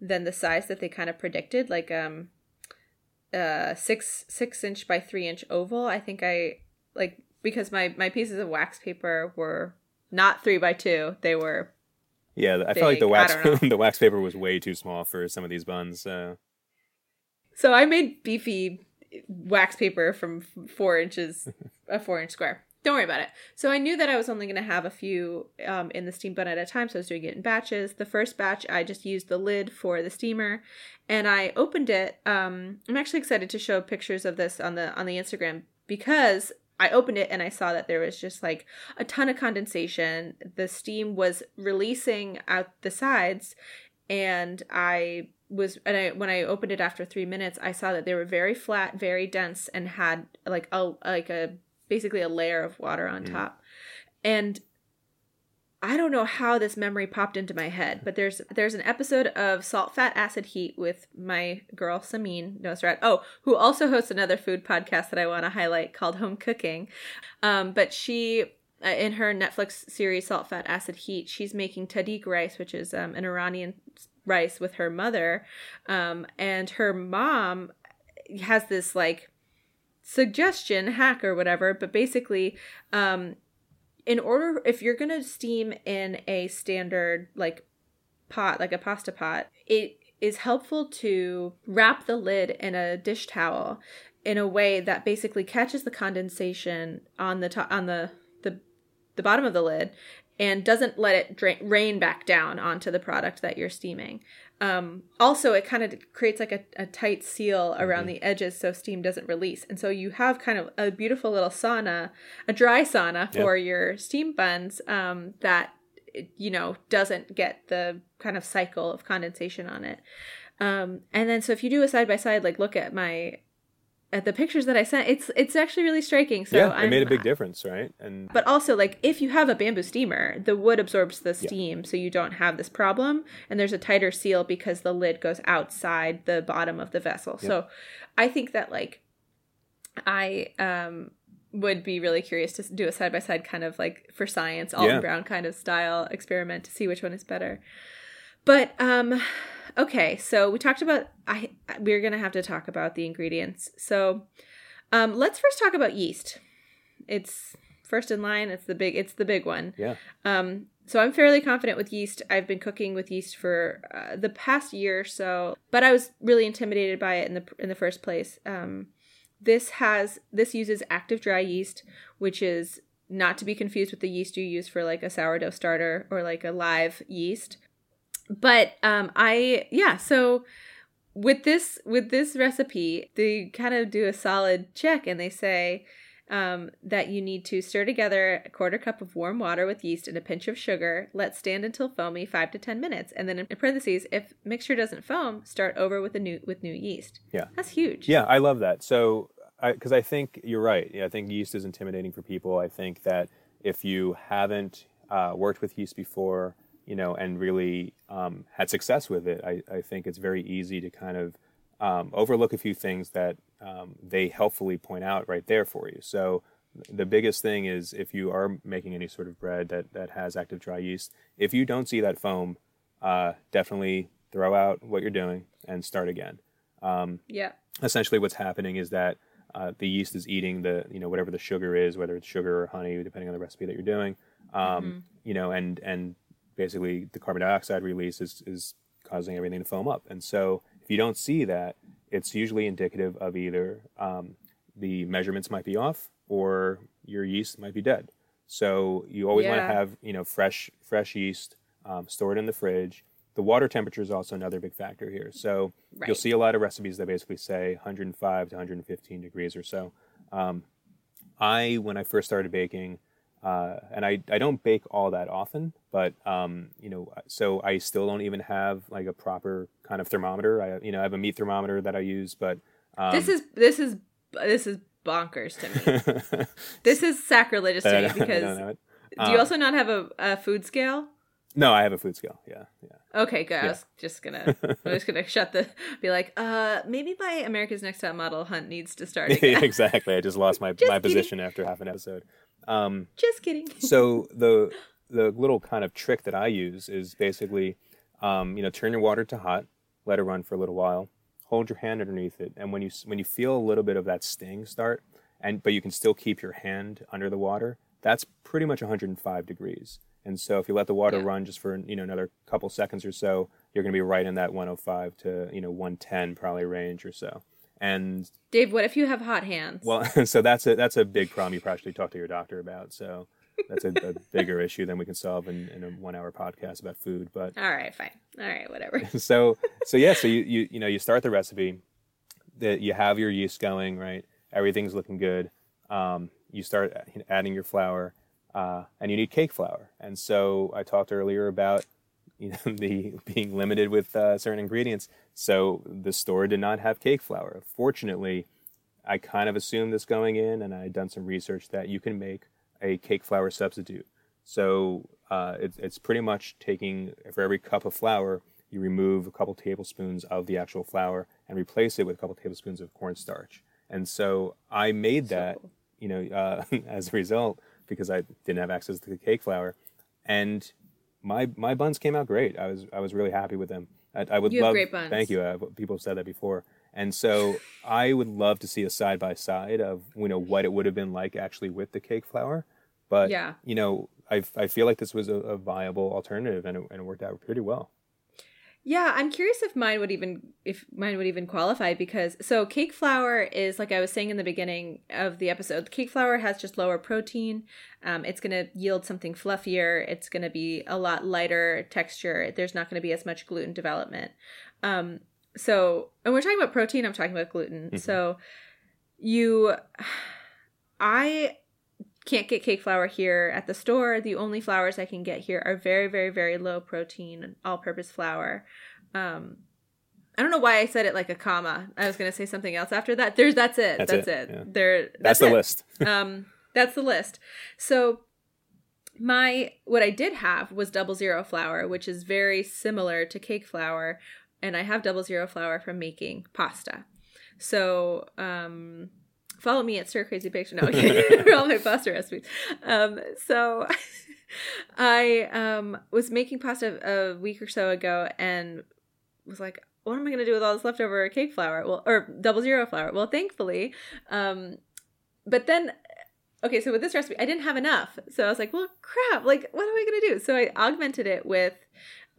than the size that they kind of predicted. Like um uh six six inch by three inch oval. I think I like because my my pieces of wax paper were not three by two. They were. Yeah, I big. felt like the wax the wax paper was way too small for some of these buns. So. So I made beefy wax paper from four inches, a four inch square. Don't worry about it. So I knew that I was only going to have a few um, in the steam bun at a time, so I was doing it in batches. The first batch, I just used the lid for the steamer, and I opened it. Um, I'm actually excited to show pictures of this on the on the Instagram because I opened it and I saw that there was just like a ton of condensation. The steam was releasing out the sides, and I was and I when I opened it after three minutes, I saw that they were very flat, very dense, and had like a like a basically a layer of water on mm. top. And I don't know how this memory popped into my head, but there's there's an episode of Salt, Fat, Acid, Heat with my girl Samin Nosrat. Oh, who also hosts another food podcast that I want to highlight called Home Cooking. Um, but she uh, in her Netflix series Salt, Fat, Acid, Heat, she's making tahdig rice, which is um, an Iranian rice with her mother, um, and her mom has this like suggestion hack or whatever, but basically um, in order if you're gonna steam in a standard like pot like a pasta pot it is helpful to wrap the lid in a dish towel in a way that basically catches the condensation on the top on the the the bottom of the lid and doesn't let it drain, rain back down onto the product that you're steaming. Um, also, it kind of creates like a, a tight seal around mm-hmm. the edges so steam doesn't release. And so you have kind of a beautiful little sauna, a dry sauna for yep. your steam buns um, that, you know, doesn't get the kind of cycle of condensation on it. Um, and then so if you do a side by side, like look at my at the pictures that I sent, it's it's actually really striking. So yeah, it I'm, made a big difference, right? And but also like if you have a bamboo steamer, the wood absorbs the steam, yeah. so you don't have this problem. And there's a tighter seal because the lid goes outside the bottom of the vessel. Yeah. So I think that like I um would be really curious to do a side by side kind of like for science, Alton yeah. Brown kind of style experiment to see which one is better. But um okay, so we talked about I we're going to have to talk about the ingredients. So um let's first talk about yeast. It's first in line, it's the big it's the big one. Yeah. Um so I'm fairly confident with yeast. I've been cooking with yeast for uh, the past year or so, but I was really intimidated by it in the in the first place. Um this has this uses active dry yeast, which is not to be confused with the yeast you use for like a sourdough starter or like a live yeast but um i yeah so with this with this recipe they kind of do a solid check and they say um, that you need to stir together a quarter cup of warm water with yeast and a pinch of sugar. Let stand until foamy, five to ten minutes, and then in parentheses, if mixture doesn't foam, start over with a new with new yeast. Yeah, that's huge. Yeah, I love that. So, because I, I think you're right. Yeah, I think yeast is intimidating for people. I think that if you haven't uh, worked with yeast before, you know, and really um, had success with it, I, I, think it's very easy to kind of um, overlook a few things that um, they helpfully point out right there for you. So the biggest thing is if you are making any sort of bread that, that has active dry yeast, if you don't see that foam, uh, definitely throw out what you're doing and start again. Um, yeah. Essentially, what's happening is that uh, the yeast is eating the you know whatever the sugar is, whether it's sugar or honey, depending on the recipe that you're doing. Um, mm-hmm. You know, and and basically the carbon dioxide release is, is causing everything to foam up. And so if you don't see that, it's usually indicative of either um, the measurements might be off or your yeast might be dead. So you always yeah. want to have you know fresh fresh yeast um, stored in the fridge. The water temperature is also another big factor here. So right. you'll see a lot of recipes that basically say 105 to 115 degrees or so. Um, I when I first started baking, uh, and I, I don't bake all that often, but um, you know, so I still don't even have like a proper kind of thermometer. I you know I have a meat thermometer that I use, but um, this is this is this is bonkers to me. this is sacrilegious to me because do you uh, also not have a, a food scale? No, I have a food scale. Yeah, yeah. Okay, good. Yeah. I was just gonna, I'm just gonna shut the, be like, uh, maybe my America's Next Top Model hunt needs to start. exactly. I just lost my my kidding. position after half an episode. Um, Just kidding. so the the little kind of trick that I use is basically, um, you know, turn your water to hot, let it run for a little while, hold your hand underneath it, and when you when you feel a little bit of that sting start, and but you can still keep your hand under the water, that's pretty much 105 degrees. And so if you let the water yeah. run just for you know another couple seconds or so, you're going to be right in that 105 to you know 110 probably range or so. And Dave, what if you have hot hands? Well, so that's a that's a big problem you probably should talk to your doctor about. So that's a, a bigger issue than we can solve in, in a one hour podcast about food. But all right, fine, all right, whatever. so so yeah, so you you you know you start the recipe, that you have your yeast going right, everything's looking good. Um, you start adding your flour, uh, and you need cake flour. And so I talked earlier about you know the being limited with uh, certain ingredients. So the store did not have cake flour. Fortunately, I kind of assumed this going in, and I had done some research that you can make a cake flour substitute. So uh, it, it's pretty much taking for every cup of flour, you remove a couple tablespoons of the actual flour and replace it with a couple tablespoons of cornstarch. And so I made that, you know, uh, as a result because I didn't have access to the cake flour, and my my buns came out great. I was I was really happy with them. I, I would you love. great buns. Thank you. Uh, people have said that before, and so I would love to see a side by side of you know what it would have been like actually with the cake flour. But yeah. you know, I I feel like this was a, a viable alternative, and it, and it worked out pretty well. Yeah, I'm curious if mine would even if mine would even qualify because so cake flour is like I was saying in the beginning of the episode. Cake flour has just lower protein. Um, it's going to yield something fluffier. It's going to be a lot lighter texture. There's not going to be as much gluten development. Um, so and we're talking about protein. I'm talking about gluten. Mm-hmm. So you, I can't get cake flour here at the store. The only flours I can get here are very, very, very low protein, all purpose flour. Um, I don't know why I said it like a comma. I was going to say something else after that. There's that's it. That's, that's it. it. Yeah. There. That's, that's the it. list. um, that's the list. So my what I did have was double zero flour, which is very similar to cake flour, and I have double zero flour from making pasta. So um, follow me at Stir Crazy Picture. No, okay, for all my pasta recipes. Um, so I um, was making pasta a week or so ago and was like, what am I going to do with all this leftover cake flour? Well, or double zero flour. Well, thankfully, um, but then, okay, so with this recipe, I didn't have enough. So I was like, well, crap, like, what am I going to do? So I augmented it with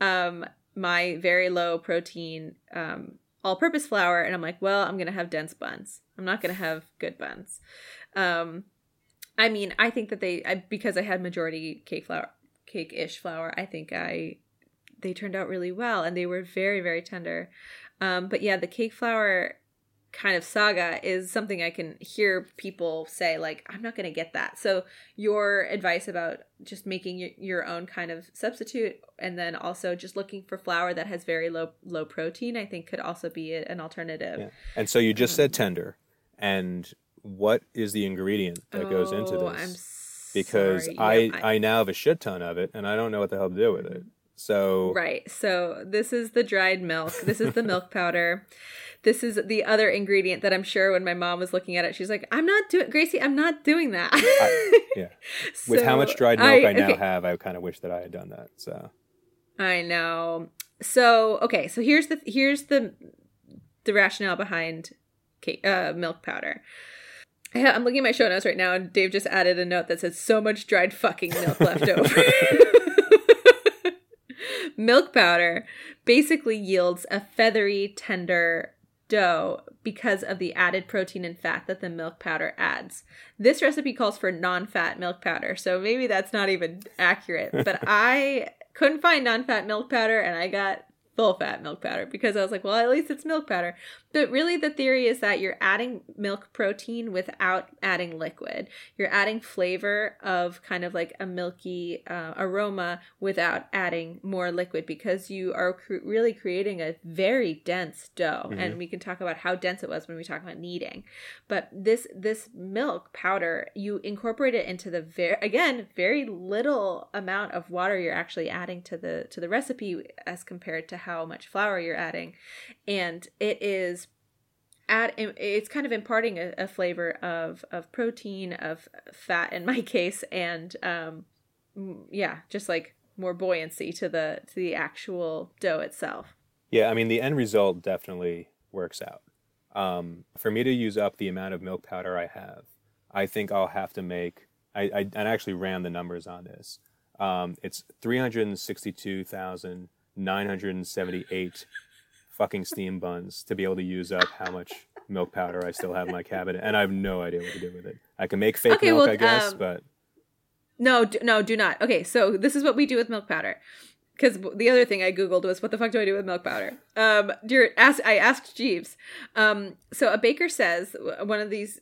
um, my very low protein um, all purpose flour and I'm like, well, I'm to have dense buns. I'm not to have good buns. Um I mean, I think that they I, because I had majority cake flour cake-ish flour, I think I they turned out really well and they were very very tender. Um but yeah, the cake flour kind of saga is something I can hear people say, like, I'm not going to get that. So, your advice about just making your, your own kind of substitute and then also just looking for flour that has very low low protein, I think could also be an alternative. Yeah. And so, you just said um, tender. And what is the ingredient that oh, goes into oh, this? I'm because sorry. I, I, I now have a shit ton of it and I don't know what the hell to do with it. So Right. So this is the dried milk. This is the milk powder this is the other ingredient that I'm sure when my mom was looking at it, she's like, I'm not doing, Gracie, I'm not doing that. I, yeah. so With how much dried milk I, I now okay. have, I kind of wish that I had done that. So I know. So, okay. So here's the, here's the, the rationale behind cake, uh, milk powder. I'm looking at my show notes right now, and Dave just added a note that says, so much dried fucking milk left over. Milk powder basically yields a feathery, tender dough because of the added protein and fat that the milk powder adds. This recipe calls for non fat milk powder, so maybe that's not even accurate, but I couldn't find non fat milk powder and I got full fat milk powder because I was like, well, at least it's milk powder. But really, the theory is that you're adding milk protein without adding liquid. You're adding flavor of kind of like a milky uh, aroma without adding more liquid because you are cr- really creating a very dense dough. Mm-hmm. And we can talk about how dense it was when we talk about kneading. But this this milk powder, you incorporate it into the very again very little amount of water you're actually adding to the to the recipe as compared to how much flour you're adding. And it is add it's kind of imparting a, a flavor of of protein of fat in my case and um yeah just like more buoyancy to the to the actual dough itself. Yeah i mean the end result definitely works out. Um, for me to use up the amount of milk powder i have i think i'll have to make i i, I actually ran the numbers on this. Um, it's 362000 978 fucking steam buns to be able to use up how much milk powder I still have in my cabinet, and I have no idea what to do with it. I can make fake okay, milk, well, I guess, um, but no, do, no, do not. Okay, so this is what we do with milk powder. Because the other thing I googled was, "What the fuck do I do with milk powder?" Um, dear, ask, I asked Jeeves. Um, so a baker says one of these,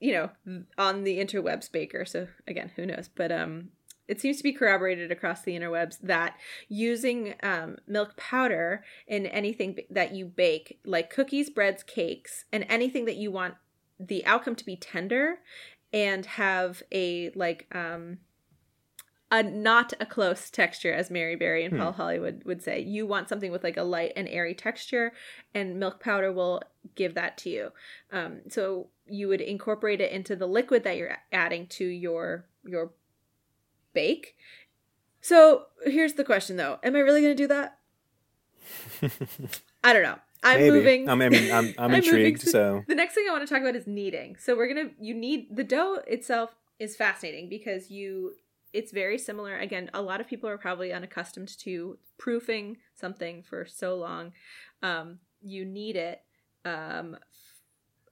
you know, on the interwebs baker. So again, who knows? But um, it seems to be corroborated across the interwebs that using um, milk powder in anything that you bake, like cookies, breads, cakes, and anything that you want the outcome to be tender and have a like um a not a close texture as Mary Berry and hmm. Paul Hollywood would say. You want something with like a light and airy texture, and milk powder will give that to you. Um, so you would incorporate it into the liquid that you're adding to your your bake. So here's the question though. Am I really going to do that? I don't know. I'm Maybe. moving. I'm, I'm, I'm, I'm intrigued. So the next thing I want to talk about is kneading. So we're gonna you knead the dough itself is fascinating because you it's very similar. Again, a lot of people are probably unaccustomed to proofing something for so long. Um, you knead it. Um,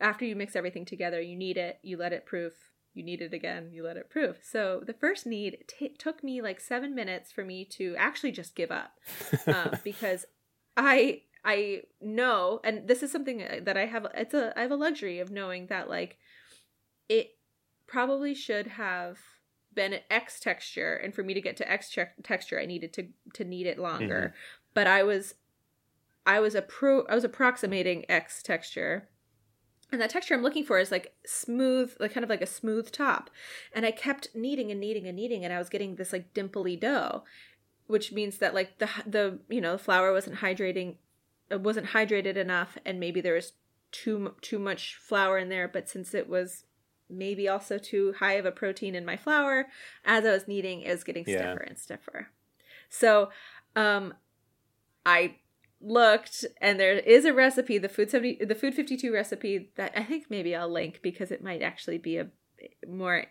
after you mix everything together, you knead it. You let it proof. You knead it again. You let it proof. So the first knead t- took me like seven minutes for me to actually just give up um, because I I know, and this is something that I have. It's a I have a luxury of knowing that like it probably should have been an X texture, and for me to get to X che- texture, I needed to to knead it longer. Mm-hmm. But I was, I was a pro, I was approximating X texture, and that texture I'm looking for is like smooth, like kind of like a smooth top. And I kept kneading and kneading and kneading, and I was getting this like dimply dough, which means that like the the you know the flour wasn't hydrating, it wasn't hydrated enough, and maybe there was too too much flour in there. But since it was maybe also too high of a protein in my flour as I was kneading it was getting stiffer yeah. and stiffer. So um I looked and there is a recipe, the food 70 the food 52 recipe that I think maybe I'll link because it might actually be a more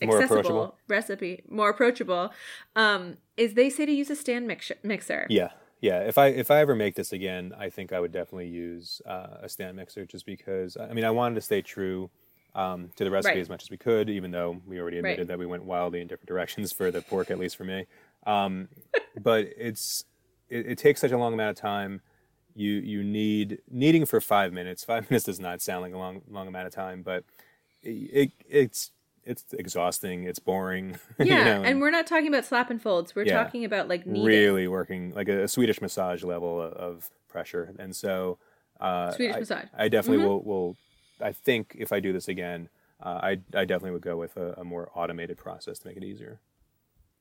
accessible more recipe, more approachable. Um is they say to use a stand mix- mixer. Yeah. Yeah, if I if I ever make this again, I think I would definitely use uh, a stand mixer just because I mean I wanted to stay true um, to the recipe right. as much as we could, even though we already admitted right. that we went wildly in different directions for the pork, at least for me. Um, but it's it, it, takes such a long amount of time. You you need kneading for five minutes. Five minutes does not sound like a long long amount of time, but it, it it's it's exhausting. It's boring. Yeah, you know, and, and, we're not talking about slap and folds. We're yeah, talking about like kneading. really working like a, a Swedish massage level of, of pressure. And so uh, Swedish I, massage. I definitely mm-hmm. will will I think if I do this again, uh, I I definitely would go with a, a, more automated process to make it easier.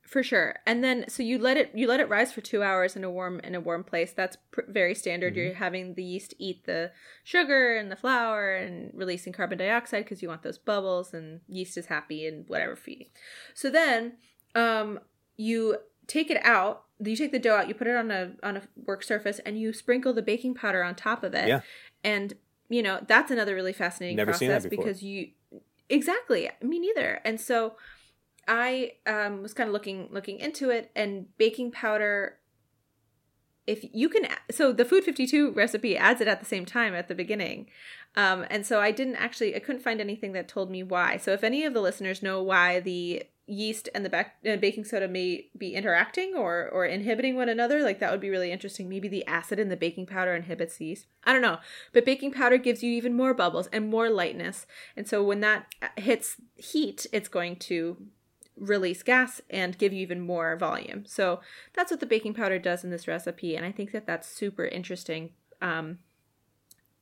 For sure, and then so you let it you let it rise for two hours in a warm in a warm place. That's pr- very standard. Mm-hmm. You're having the yeast eat the sugar and the flour and releasing carbon dioxide because you want those bubbles, and yeast is happy and whatever feeding. So then, um, you take it out. You take the dough out. You put it on a on a work surface, and you sprinkle the baking powder on top of it. Yeah. And you know that's another really fascinating Never process because you exactly me neither and so i um, was kind of looking looking into it and baking powder if you can so the food 52 recipe adds it at the same time at the beginning. Um, and so i didn't actually i couldn't find anything that told me why. So if any of the listeners know why the yeast and the back, uh, baking soda may be interacting or or inhibiting one another like that would be really interesting. Maybe the acid in the baking powder inhibits yeast. I don't know. But baking powder gives you even more bubbles and more lightness. And so when that uh, hits heat it's going to release gas and give you even more volume. So that's what the baking powder does in this recipe and i think that that's super interesting. Um,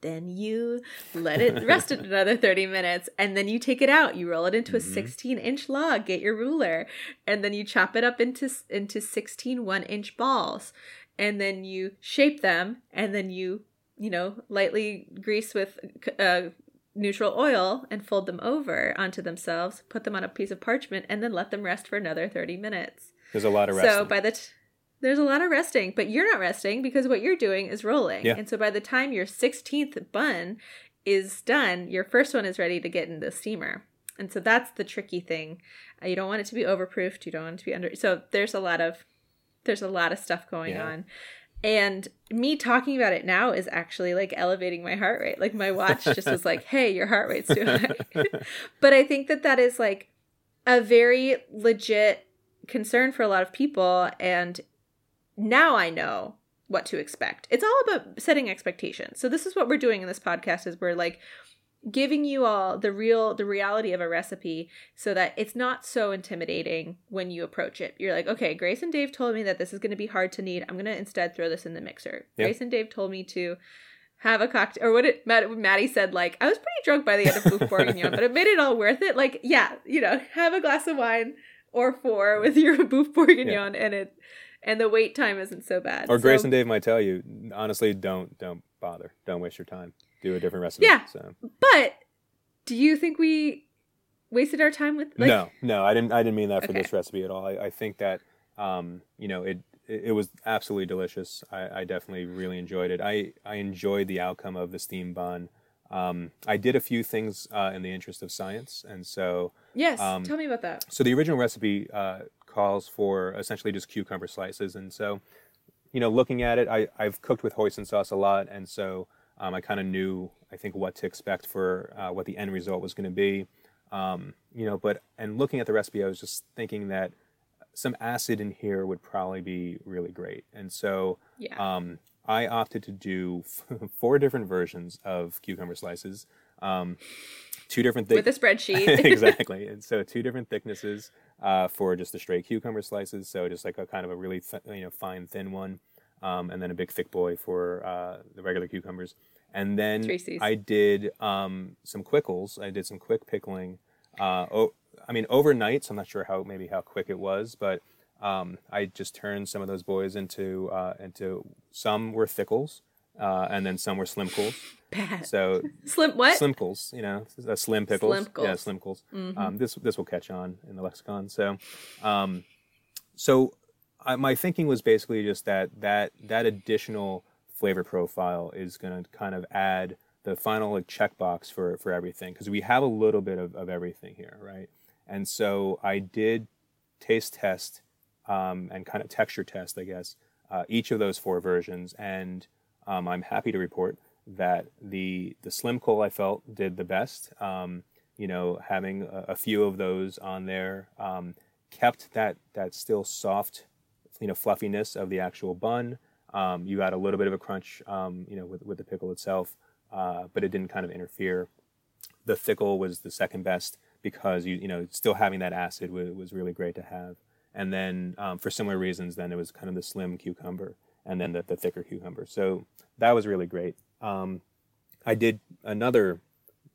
then you let it rest it another 30 minutes and then you take it out. You roll it into a mm-hmm. 16 inch log. Get your ruler. And then you chop it up into into 16 one inch balls. And then you shape them and then you you know lightly grease with uh, neutral oil and fold them over onto themselves put them on a piece of parchment and then let them rest for another 30 minutes there's a lot of resting. so by the t- there's a lot of resting, but you're not resting because what you're doing is rolling. Yeah. And so by the time your 16th bun is done, your first one is ready to get in the steamer. And so that's the tricky thing. You don't want it to be overproofed. You don't want it to be under. So there's a lot of there's a lot of stuff going yeah. on. And me talking about it now is actually like elevating my heart rate. Like my watch just was like, "Hey, your heart rate's too high." but I think that that is like a very legit concern for a lot of people and now I know what to expect. It's all about setting expectations. So this is what we're doing in this podcast is we're like giving you all the real the reality of a recipe so that it's not so intimidating when you approach it. You're like, "Okay, Grace and Dave told me that this is going to be hard to knead. I'm going to instead throw this in the mixer." Grace and Dave told me to have a cocktail or what it Matt, Maddie said like I was pretty drunk by the end of Boeuf Bourguignon, but it made it all worth it. Like, yeah, you know, have a glass of wine or four with your Boeuf Bourguignon yeah. and it and the wait time isn't so bad. Or so, Grace and Dave might tell you, honestly, don't don't bother. Don't waste your time. Do a different recipe. Yeah. So. But do you think we wasted our time with? Like... No, no, I didn't. I didn't mean that for okay. this recipe at all. I, I think that um, you know it, it. It was absolutely delicious. I, I definitely really enjoyed it. I, I enjoyed the outcome of the steam bun. Um, I did a few things uh, in the interest of science, and so yes, um, tell me about that. So the original recipe uh, calls for essentially just cucumber slices. And so, you know, looking at it, I, I've cooked with hoisin sauce a lot, and so um, I kind of knew, I think, what to expect for uh, what the end result was going to be. Um, you know, but and looking at the recipe, I was just thinking that some acid in here would probably be really great. And so Yeah. um, I opted to do four different versions of cucumber slices, um, two different thick- With a spreadsheet. exactly. And so two different thicknesses uh, for just the straight cucumber slices. So just like a kind of a really th- you know fine thin one, um, and then a big thick boy for uh, the regular cucumbers. And then Cs. I did um, some quickles. I did some quick pickling. Uh, oh, I mean overnight. So I'm not sure how maybe how quick it was, but um, I just turned some of those boys into uh, into some were thickles, uh, and then some were slimkles. Bad. So Slim what? Slimkles, you know, uh, slim pickles. Slimkles. Yeah, slimkles. Mhm. Um, this this will catch on in the lexicon. So, um, so I, my thinking was basically just that that that additional flavor profile is going to kind of add the final like checkbox for for everything because we have a little bit of, of everything here, right? And so I did taste test um, and kind of texture test, I guess, uh, each of those four versions, and um, I'm happy to report that the the slimkle I felt did the best. Um, you know, having a, a few of those on there um, kept that that still soft, you know, fluffiness of the actual bun. Um, you got a little bit of a crunch, um, you know, with with the pickle itself, uh, but it didn't kind of interfere. The thickle was the second best because you you know still having that acid was, was really great to have. And then um, for similar reasons, then it was kind of the slim cucumber and then the, the thicker cucumber. So that was really great. Um, I did another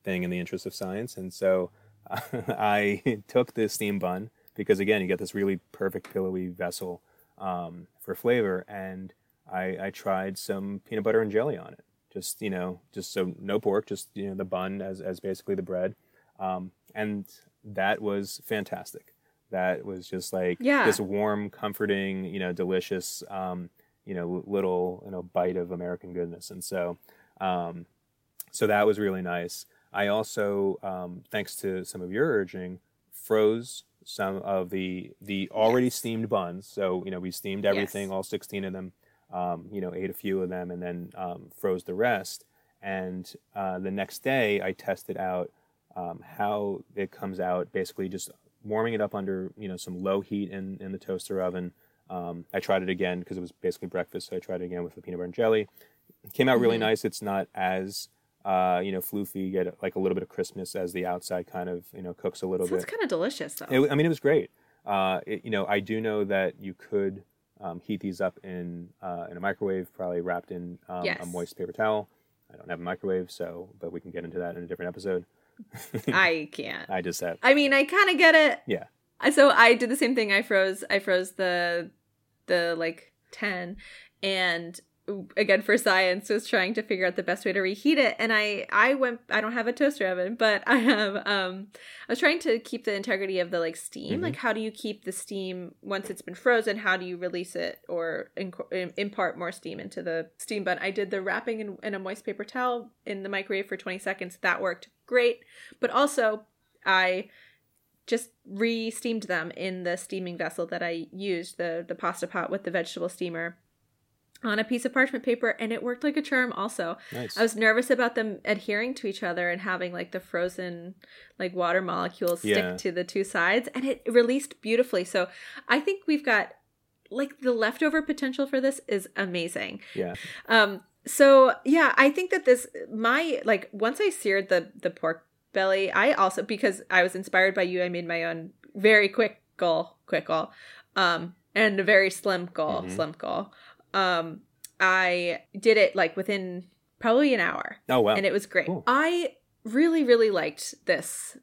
thing in the interest of science, and so I took the steam bun because again, you get this really perfect pillowy vessel um, for flavor, and I, I tried some peanut butter and jelly on it. Just you know, just so no pork, just you know the bun as as basically the bread, um, and that was fantastic. That was just like Yeah. this warm, comforting, you know, delicious, um, you know, little you know bite of American goodness, and so um, so that was really nice. I also, um, thanks to some of your urging, froze some of the the already Yes. steamed buns. So you know we steamed everything, Yes. all sixteen of them. Um, you know, ate a few of them and then um, froze the rest. And uh, the next day, I tested out um, how it comes out. Basically, just warming it up under you know some low heat in in the toaster oven. Um, I tried it again because it was basically breakfast, so I tried it again with the peanut butter and jelly. It came out really Mhm. nice. It's not as uh, you know floofy. You get like a little bit of crispness as the outside kind of you know cooks a little Sounds bit. It's kind of delicious though. It, I mean, it was great. Uh, it, you know, I do know that you could um, heat these up in uh, in a microwave, probably wrapped in um, a moist paper towel. I don't have a microwave, so but we can get into that in a different episode. I can't. I just have I mean, I kind of get it. Yeah. So I did the same thing. I froze. I froze the the like ten, and again for science was trying to figure out the best way to reheat it. And I I went. I don't have a toaster oven, but I have. Um, I was trying to keep the integrity of the like steam. Mhm. Like, how do you keep the steam once it's been frozen? How do you release it or inc- impart more steam into the steam bun? I did the wrapping in, in a moist paper towel in the microwave for twenty seconds. That worked great. But also, I just re-steamed them in the steaming vessel that I used, the the pasta pot with the vegetable steamer, on a piece of parchment paper, and it worked like a charm. Also, nice. I was nervous about them adhering to each other and having like the frozen like water molecules stick Yeah. to the two sides, and it released beautifully. So I think we've got like the leftover potential for this is amazing. yeah, Um, so yeah, I think that this my like once I seared the the pork belly, I also because I was inspired by you, I made my own very quick goal, quickle, um, and a very slimkle, Mhm. slimkle. Um, I did it like within probably an hour, oh wow, and it was great. Cool. I really really liked this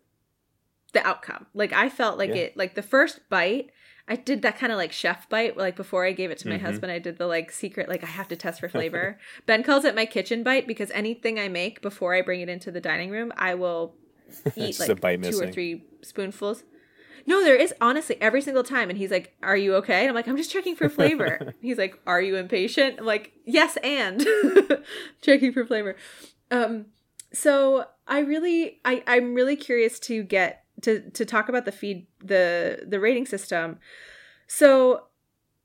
the outcome. Like I felt like Yeah. it like the first bite I did that kind of like chef bite like before I gave it to my Mhm. husband I did the like secret like I have to test for flavor. ben calls it my kitchen bite because anything I make before I bring it into the dining room I will eat like two missing. or three spoonfuls. No, there is honestly every single time and he's like, "Are you okay?" And I'm like, "I'm just checking for flavor." he's like, "Are you impatient?" I'm like, "Yes, and checking for flavor." Um so I really I I'm really curious to get to to talk about the feed the the rating system So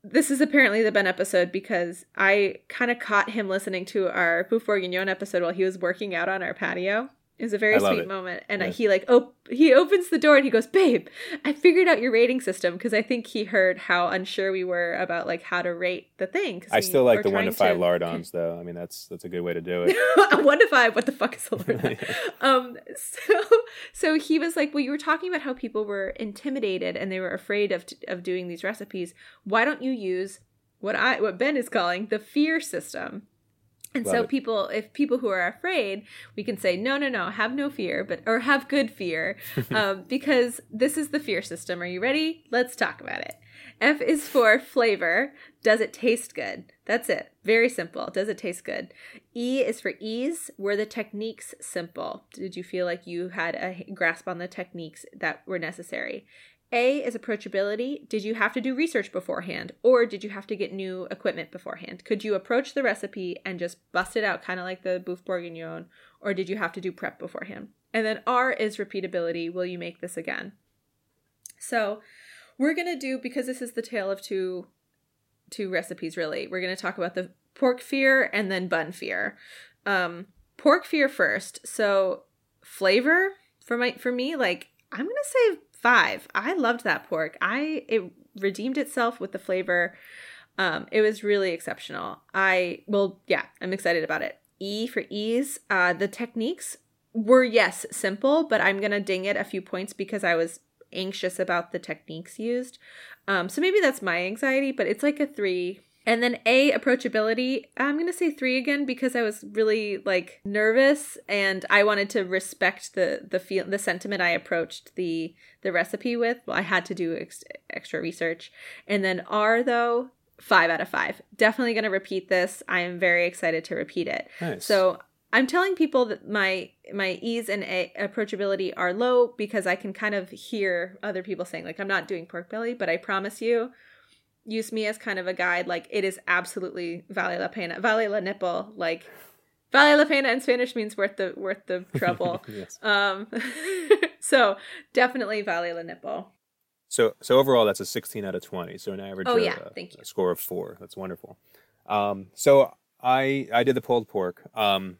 this is apparently the Ben episode because I kind of caught him listening to our Boeuf Bourguignon episode while he was working out on our patio. It was a very sweet it. moment, and Yeah. he like op- he opens the door and he goes, "Babe, I figured out your rating system because I think he heard how unsure we were about like how to rate the thing." I still like the one to five lardons, though. I mean, that's that's a good way to do it. one to five. What the fuck is a lardon? um. So so he was like, "Well, you were talking about how people were intimidated and they were afraid of of doing these recipes. Why don't you use what I what Ben is calling the fear system?" And Love so it. people if people who are afraid, we can say no no no, have no fear, but or have good fear. um, because this is the fear system. Are you ready? Let's talk about it. F is for flavor. Does it taste good? That's it. Very simple. Does it taste good? E is for ease. Were the techniques simple? Did you feel like you had a grasp on the techniques that were necessary? A is approachability. Did you have to do research beforehand or did you have to get new equipment beforehand? Could you approach the recipe and just bust it out kind of like the Boeuf Bourguignon or did you have to do prep beforehand? And then R is repeatability. Will you make this again? So, we're going to do because this is the tale of two two recipes really. We're going to talk about the pork fear and then bun fear. Um pork fear first. So, flavor for my for me like I'm going to say 5. I loved that pork. I it redeemed itself with the flavor. Um it was really exceptional. I well yeah, I'm excited about it. E for ease. Uh the techniques were yes, simple, but I'm to ding it a few points because I was anxious about the techniques used. Um, so maybe that's my anxiety, but it's like a three. And then A, approachability. I'm going to say three again because I was really like nervous and I wanted to respect the the feel the sentiment I approached the the recipe with. Well, I had to do ex- extra research. And then R though, five out of five. Definitely going to repeat this. I am very excited to repeat it. Nice. So I'm telling people that my my ease and a- approachability are low because I can kind of hear other people saying like I'm not doing pork belly, but I promise you, use me as kind of a guide. Like it is absolutely vale la pena, vale la nipple. Like vale la pena in Spanish means worth the worth the trouble. yes. um, so definitely vale la nipple. So so overall, that's a 16 out of 20. So an average. Oh, of, yeah. uh, Thank you. a score of four. That's wonderful. Um, so I I did the pulled pork um,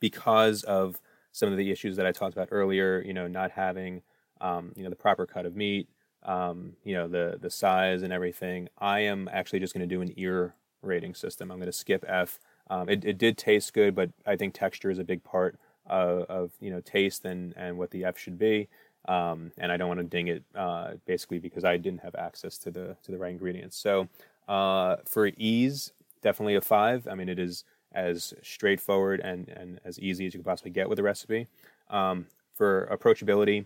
because of some of the issues that I talked about earlier. You know, not having um, you know the proper cut of meat. Um, you know the the size and everything. I am actually just going to do an ear rating system. I'm going to skip F. Um, it, it did taste good, but I think texture is a big part of, of you know taste and, and what the F should be. Um, and I don't want to ding it uh, basically because I didn't have access to the to the right ingredients. So uh, for ease, definitely a five. I mean, it is as straightforward and, and as easy as you could possibly get with a recipe. Um, for approachability,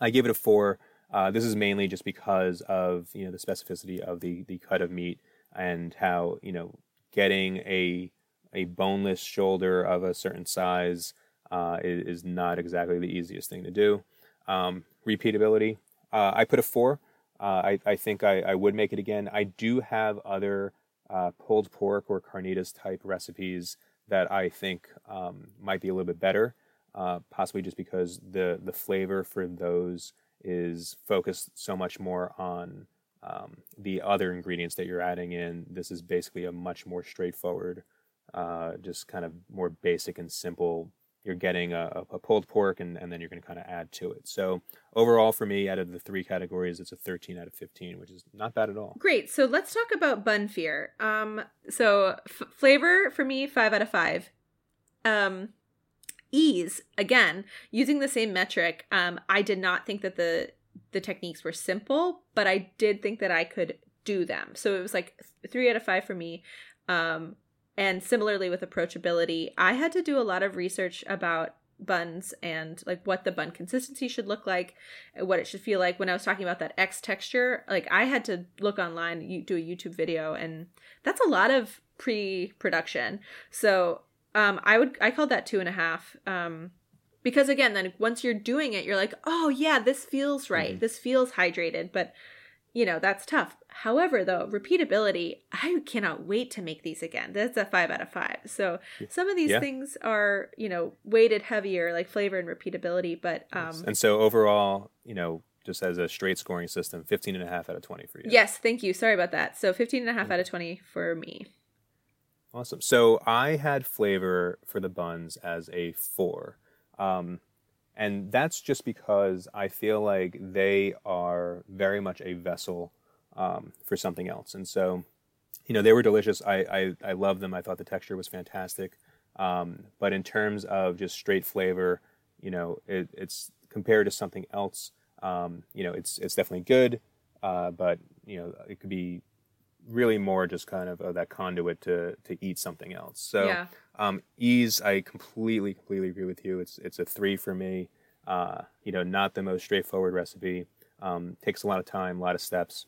I give it a four. Uh, this is mainly just because of you know the specificity of the the cut of meat and how you know getting a a boneless shoulder of a certain size uh, is, is not exactly the easiest thing to do. Um, repeatability, uh, I put a four. Uh, I, I think I, I would make it again. I do have other uh, pulled pork or carnitas type recipes that I think um, might be a little bit better, uh, possibly just because the the flavor for those is focused so much more on um, the other ingredients that you're adding in. This is basically a much more straightforward, uh, just kind of more basic and simple. You're getting a, a pulled pork, and, and then you're going to kind of add to it. So overall, for me, out of the three categories, it's a 13 out of 15, which is not bad at all. Great. So let's talk about bun fear. Um, so f- flavor for me, five out of five. Um, ease again, using the same metric. Um, I did not think that the the techniques were simple, but I did think that I could do them. So it was like three out of five for me. Um, and similarly with approachability, I had to do a lot of research about buns and like what the bun consistency should look like what it should feel like when i was talking about that x texture like i had to look online you do a youtube video and that's a lot of pre-production so um i would i called that two and a half um because again then once you're doing it you're like oh yeah this feels right Mhm. this feels hydrated but you know that's tough however though repeatability i cannot wait to make these again that's a five out of five so some of these Yeah. things are you know weighted heavier like flavor and repeatability but um and so overall, you know, just as a straight scoring system, 15 and a half out of 20 for you. Yes, thank you. Sorry about that. So 15 and a half out of 20 for me. Awesome. So I had flavor for the buns as a four. Um, and that's just because I feel like they are very much a vessel um, for something else. And so, you know, they were delicious. I, I, I love them. I thought the texture was fantastic. Um, but in terms of just straight flavor, you know, it, it's compared to something else. Um, you know, it's it's definitely good, uh, but you know, it could be really more just kind of uh, that conduit to to eat something else. So, Yeah. um, ease, I completely completely agree with you. It's it's a three for me. Uh, you know, not the most straightforward recipe. Um, takes a lot of time, a lot of steps.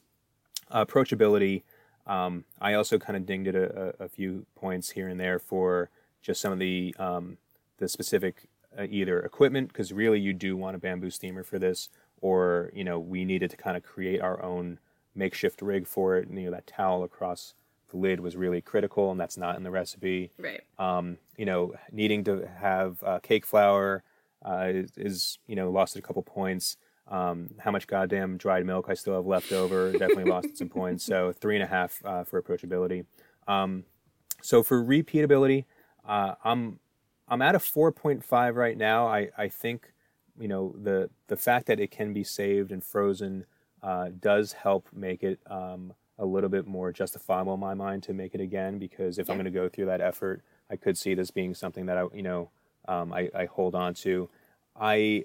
Uh, approachability. Um, I also kind of dinged it a, a, a few points here and there for just some of the um, the specific uh, either equipment because really you do want a bamboo steamer for this, or you know we needed to kind of create our own makeshift rig for it. And, you know that towel across the lid was really critical, and that's not in the recipe. Right. Um, you know, needing to have uh, cake flour uh, is, is you know lost at a couple points. Um, how much goddamn dried milk I still have left over definitely lost some points. So three and a half uh, for approachability. Um, so for repeatability, uh, I'm I'm at a 4.5 right now. I, I think you know the the fact that it can be saved and frozen uh, does help make it um, a little bit more justifiable in my mind to make it again because if I'm going to go through that effort, I could see this being something that I you know um, I, I hold on to. I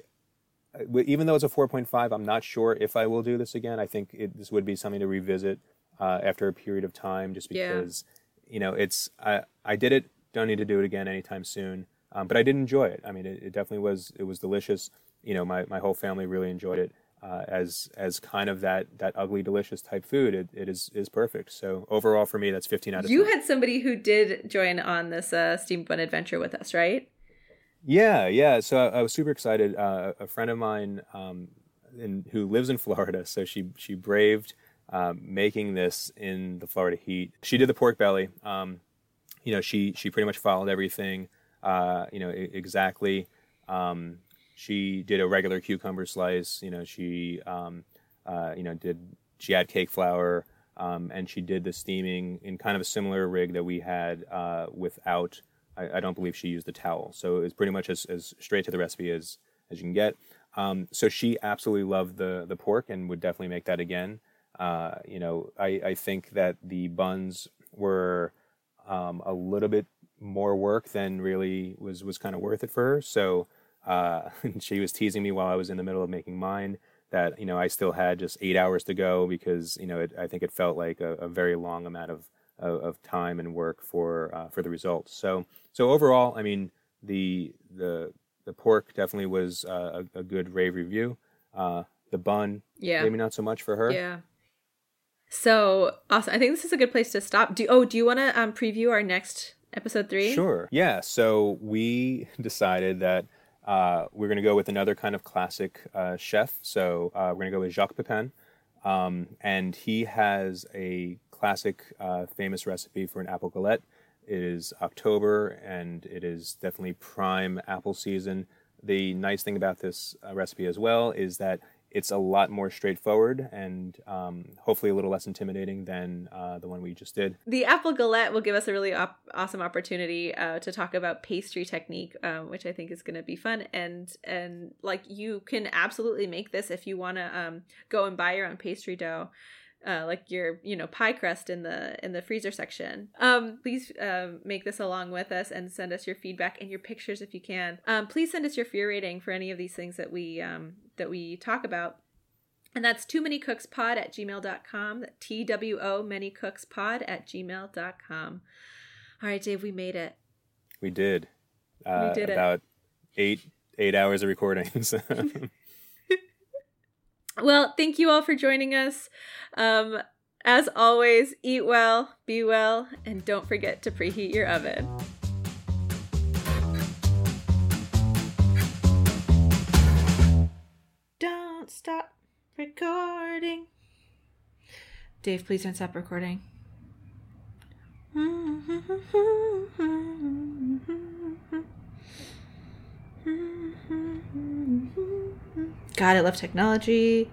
w- even though it's a 4.5, I'm not sure if I will do this again. I think it, this would be something to revisit uh, after a period of time, just Yeah. because you know it's I I did it. Don't need to do it again anytime soon. Um, but I did enjoy it. I mean, it, it definitely was. It was delicious. You know, my, my whole family really enjoyed it uh, as as kind of that that ugly delicious type food. It, it is is perfect. So overall for me, that's 15 out of You 20. had somebody who did join on this uh, steam bun adventure with us, right? Yeah, yeah. So I, I was super excited. Uh, a friend of mine um, in, who lives in Florida, so she she braved um, making this in the Florida heat. She did the pork belly. Um, you know, she she pretty much followed everything. Uh, you know, e- exactly. Um, she did a regular cucumber slice. You know, she um, uh, you know did she had cake flour. Um, and she did the steaming in kind of a similar rig that we had uh, without I, I don't believe she used the towel. So it was pretty much as, as straight to the recipe as, as you can get. Um, so she absolutely loved the, the pork and would definitely make that again. Uh, you know, I, I think that the buns were um, a little bit more work than really was, was kind of worth it for her. So uh, she was teasing me while I was in the middle of making mine that, you know, I still had just eight hours to go because, you know, it, I think it felt like a, a very long amount of, of, of time and work for uh, for the results. So so overall, I mean the the the pork definitely was uh, a, a good rave review. Uh, the bun, Yeah. maybe not so much for her. Yeah. So awesome. I think this is a good place to stop. Do oh, do you want to um, preview our next episode three? Sure. Yeah. So we decided that uh, we're going to go with another kind of classic uh, chef. So uh, we're going to go with Jacques Pepin. Um, and he has a classic, uh, famous recipe for an apple galette. It is October, and it is definitely prime apple season. The nice thing about this uh, recipe as well is that it's a lot more straightforward and um, hopefully a little less intimidating than uh, the one we just did. The apple galette will give us a really op- awesome opportunity uh, to talk about pastry technique, um, which I think is going to be fun. And and like you can absolutely make this if you want to um, go and buy your own pastry dough. Uh, like your you know pie crust in the in the freezer section um please um, make this along with us and send us your feedback and your pictures if you can um please send us your fear rating for any of these things that we um that we talk about and that's too many cooks pod at gmail.com t-w-o many cooks pod at gmail.com all right dave we made it We did. Uh, did it. about eight eight hours of recordings. well thank you all for joining us. Um as always eat well be well and don't forget to preheat your oven. Don't stop recording. Dave please don't stop recording God, I love technology.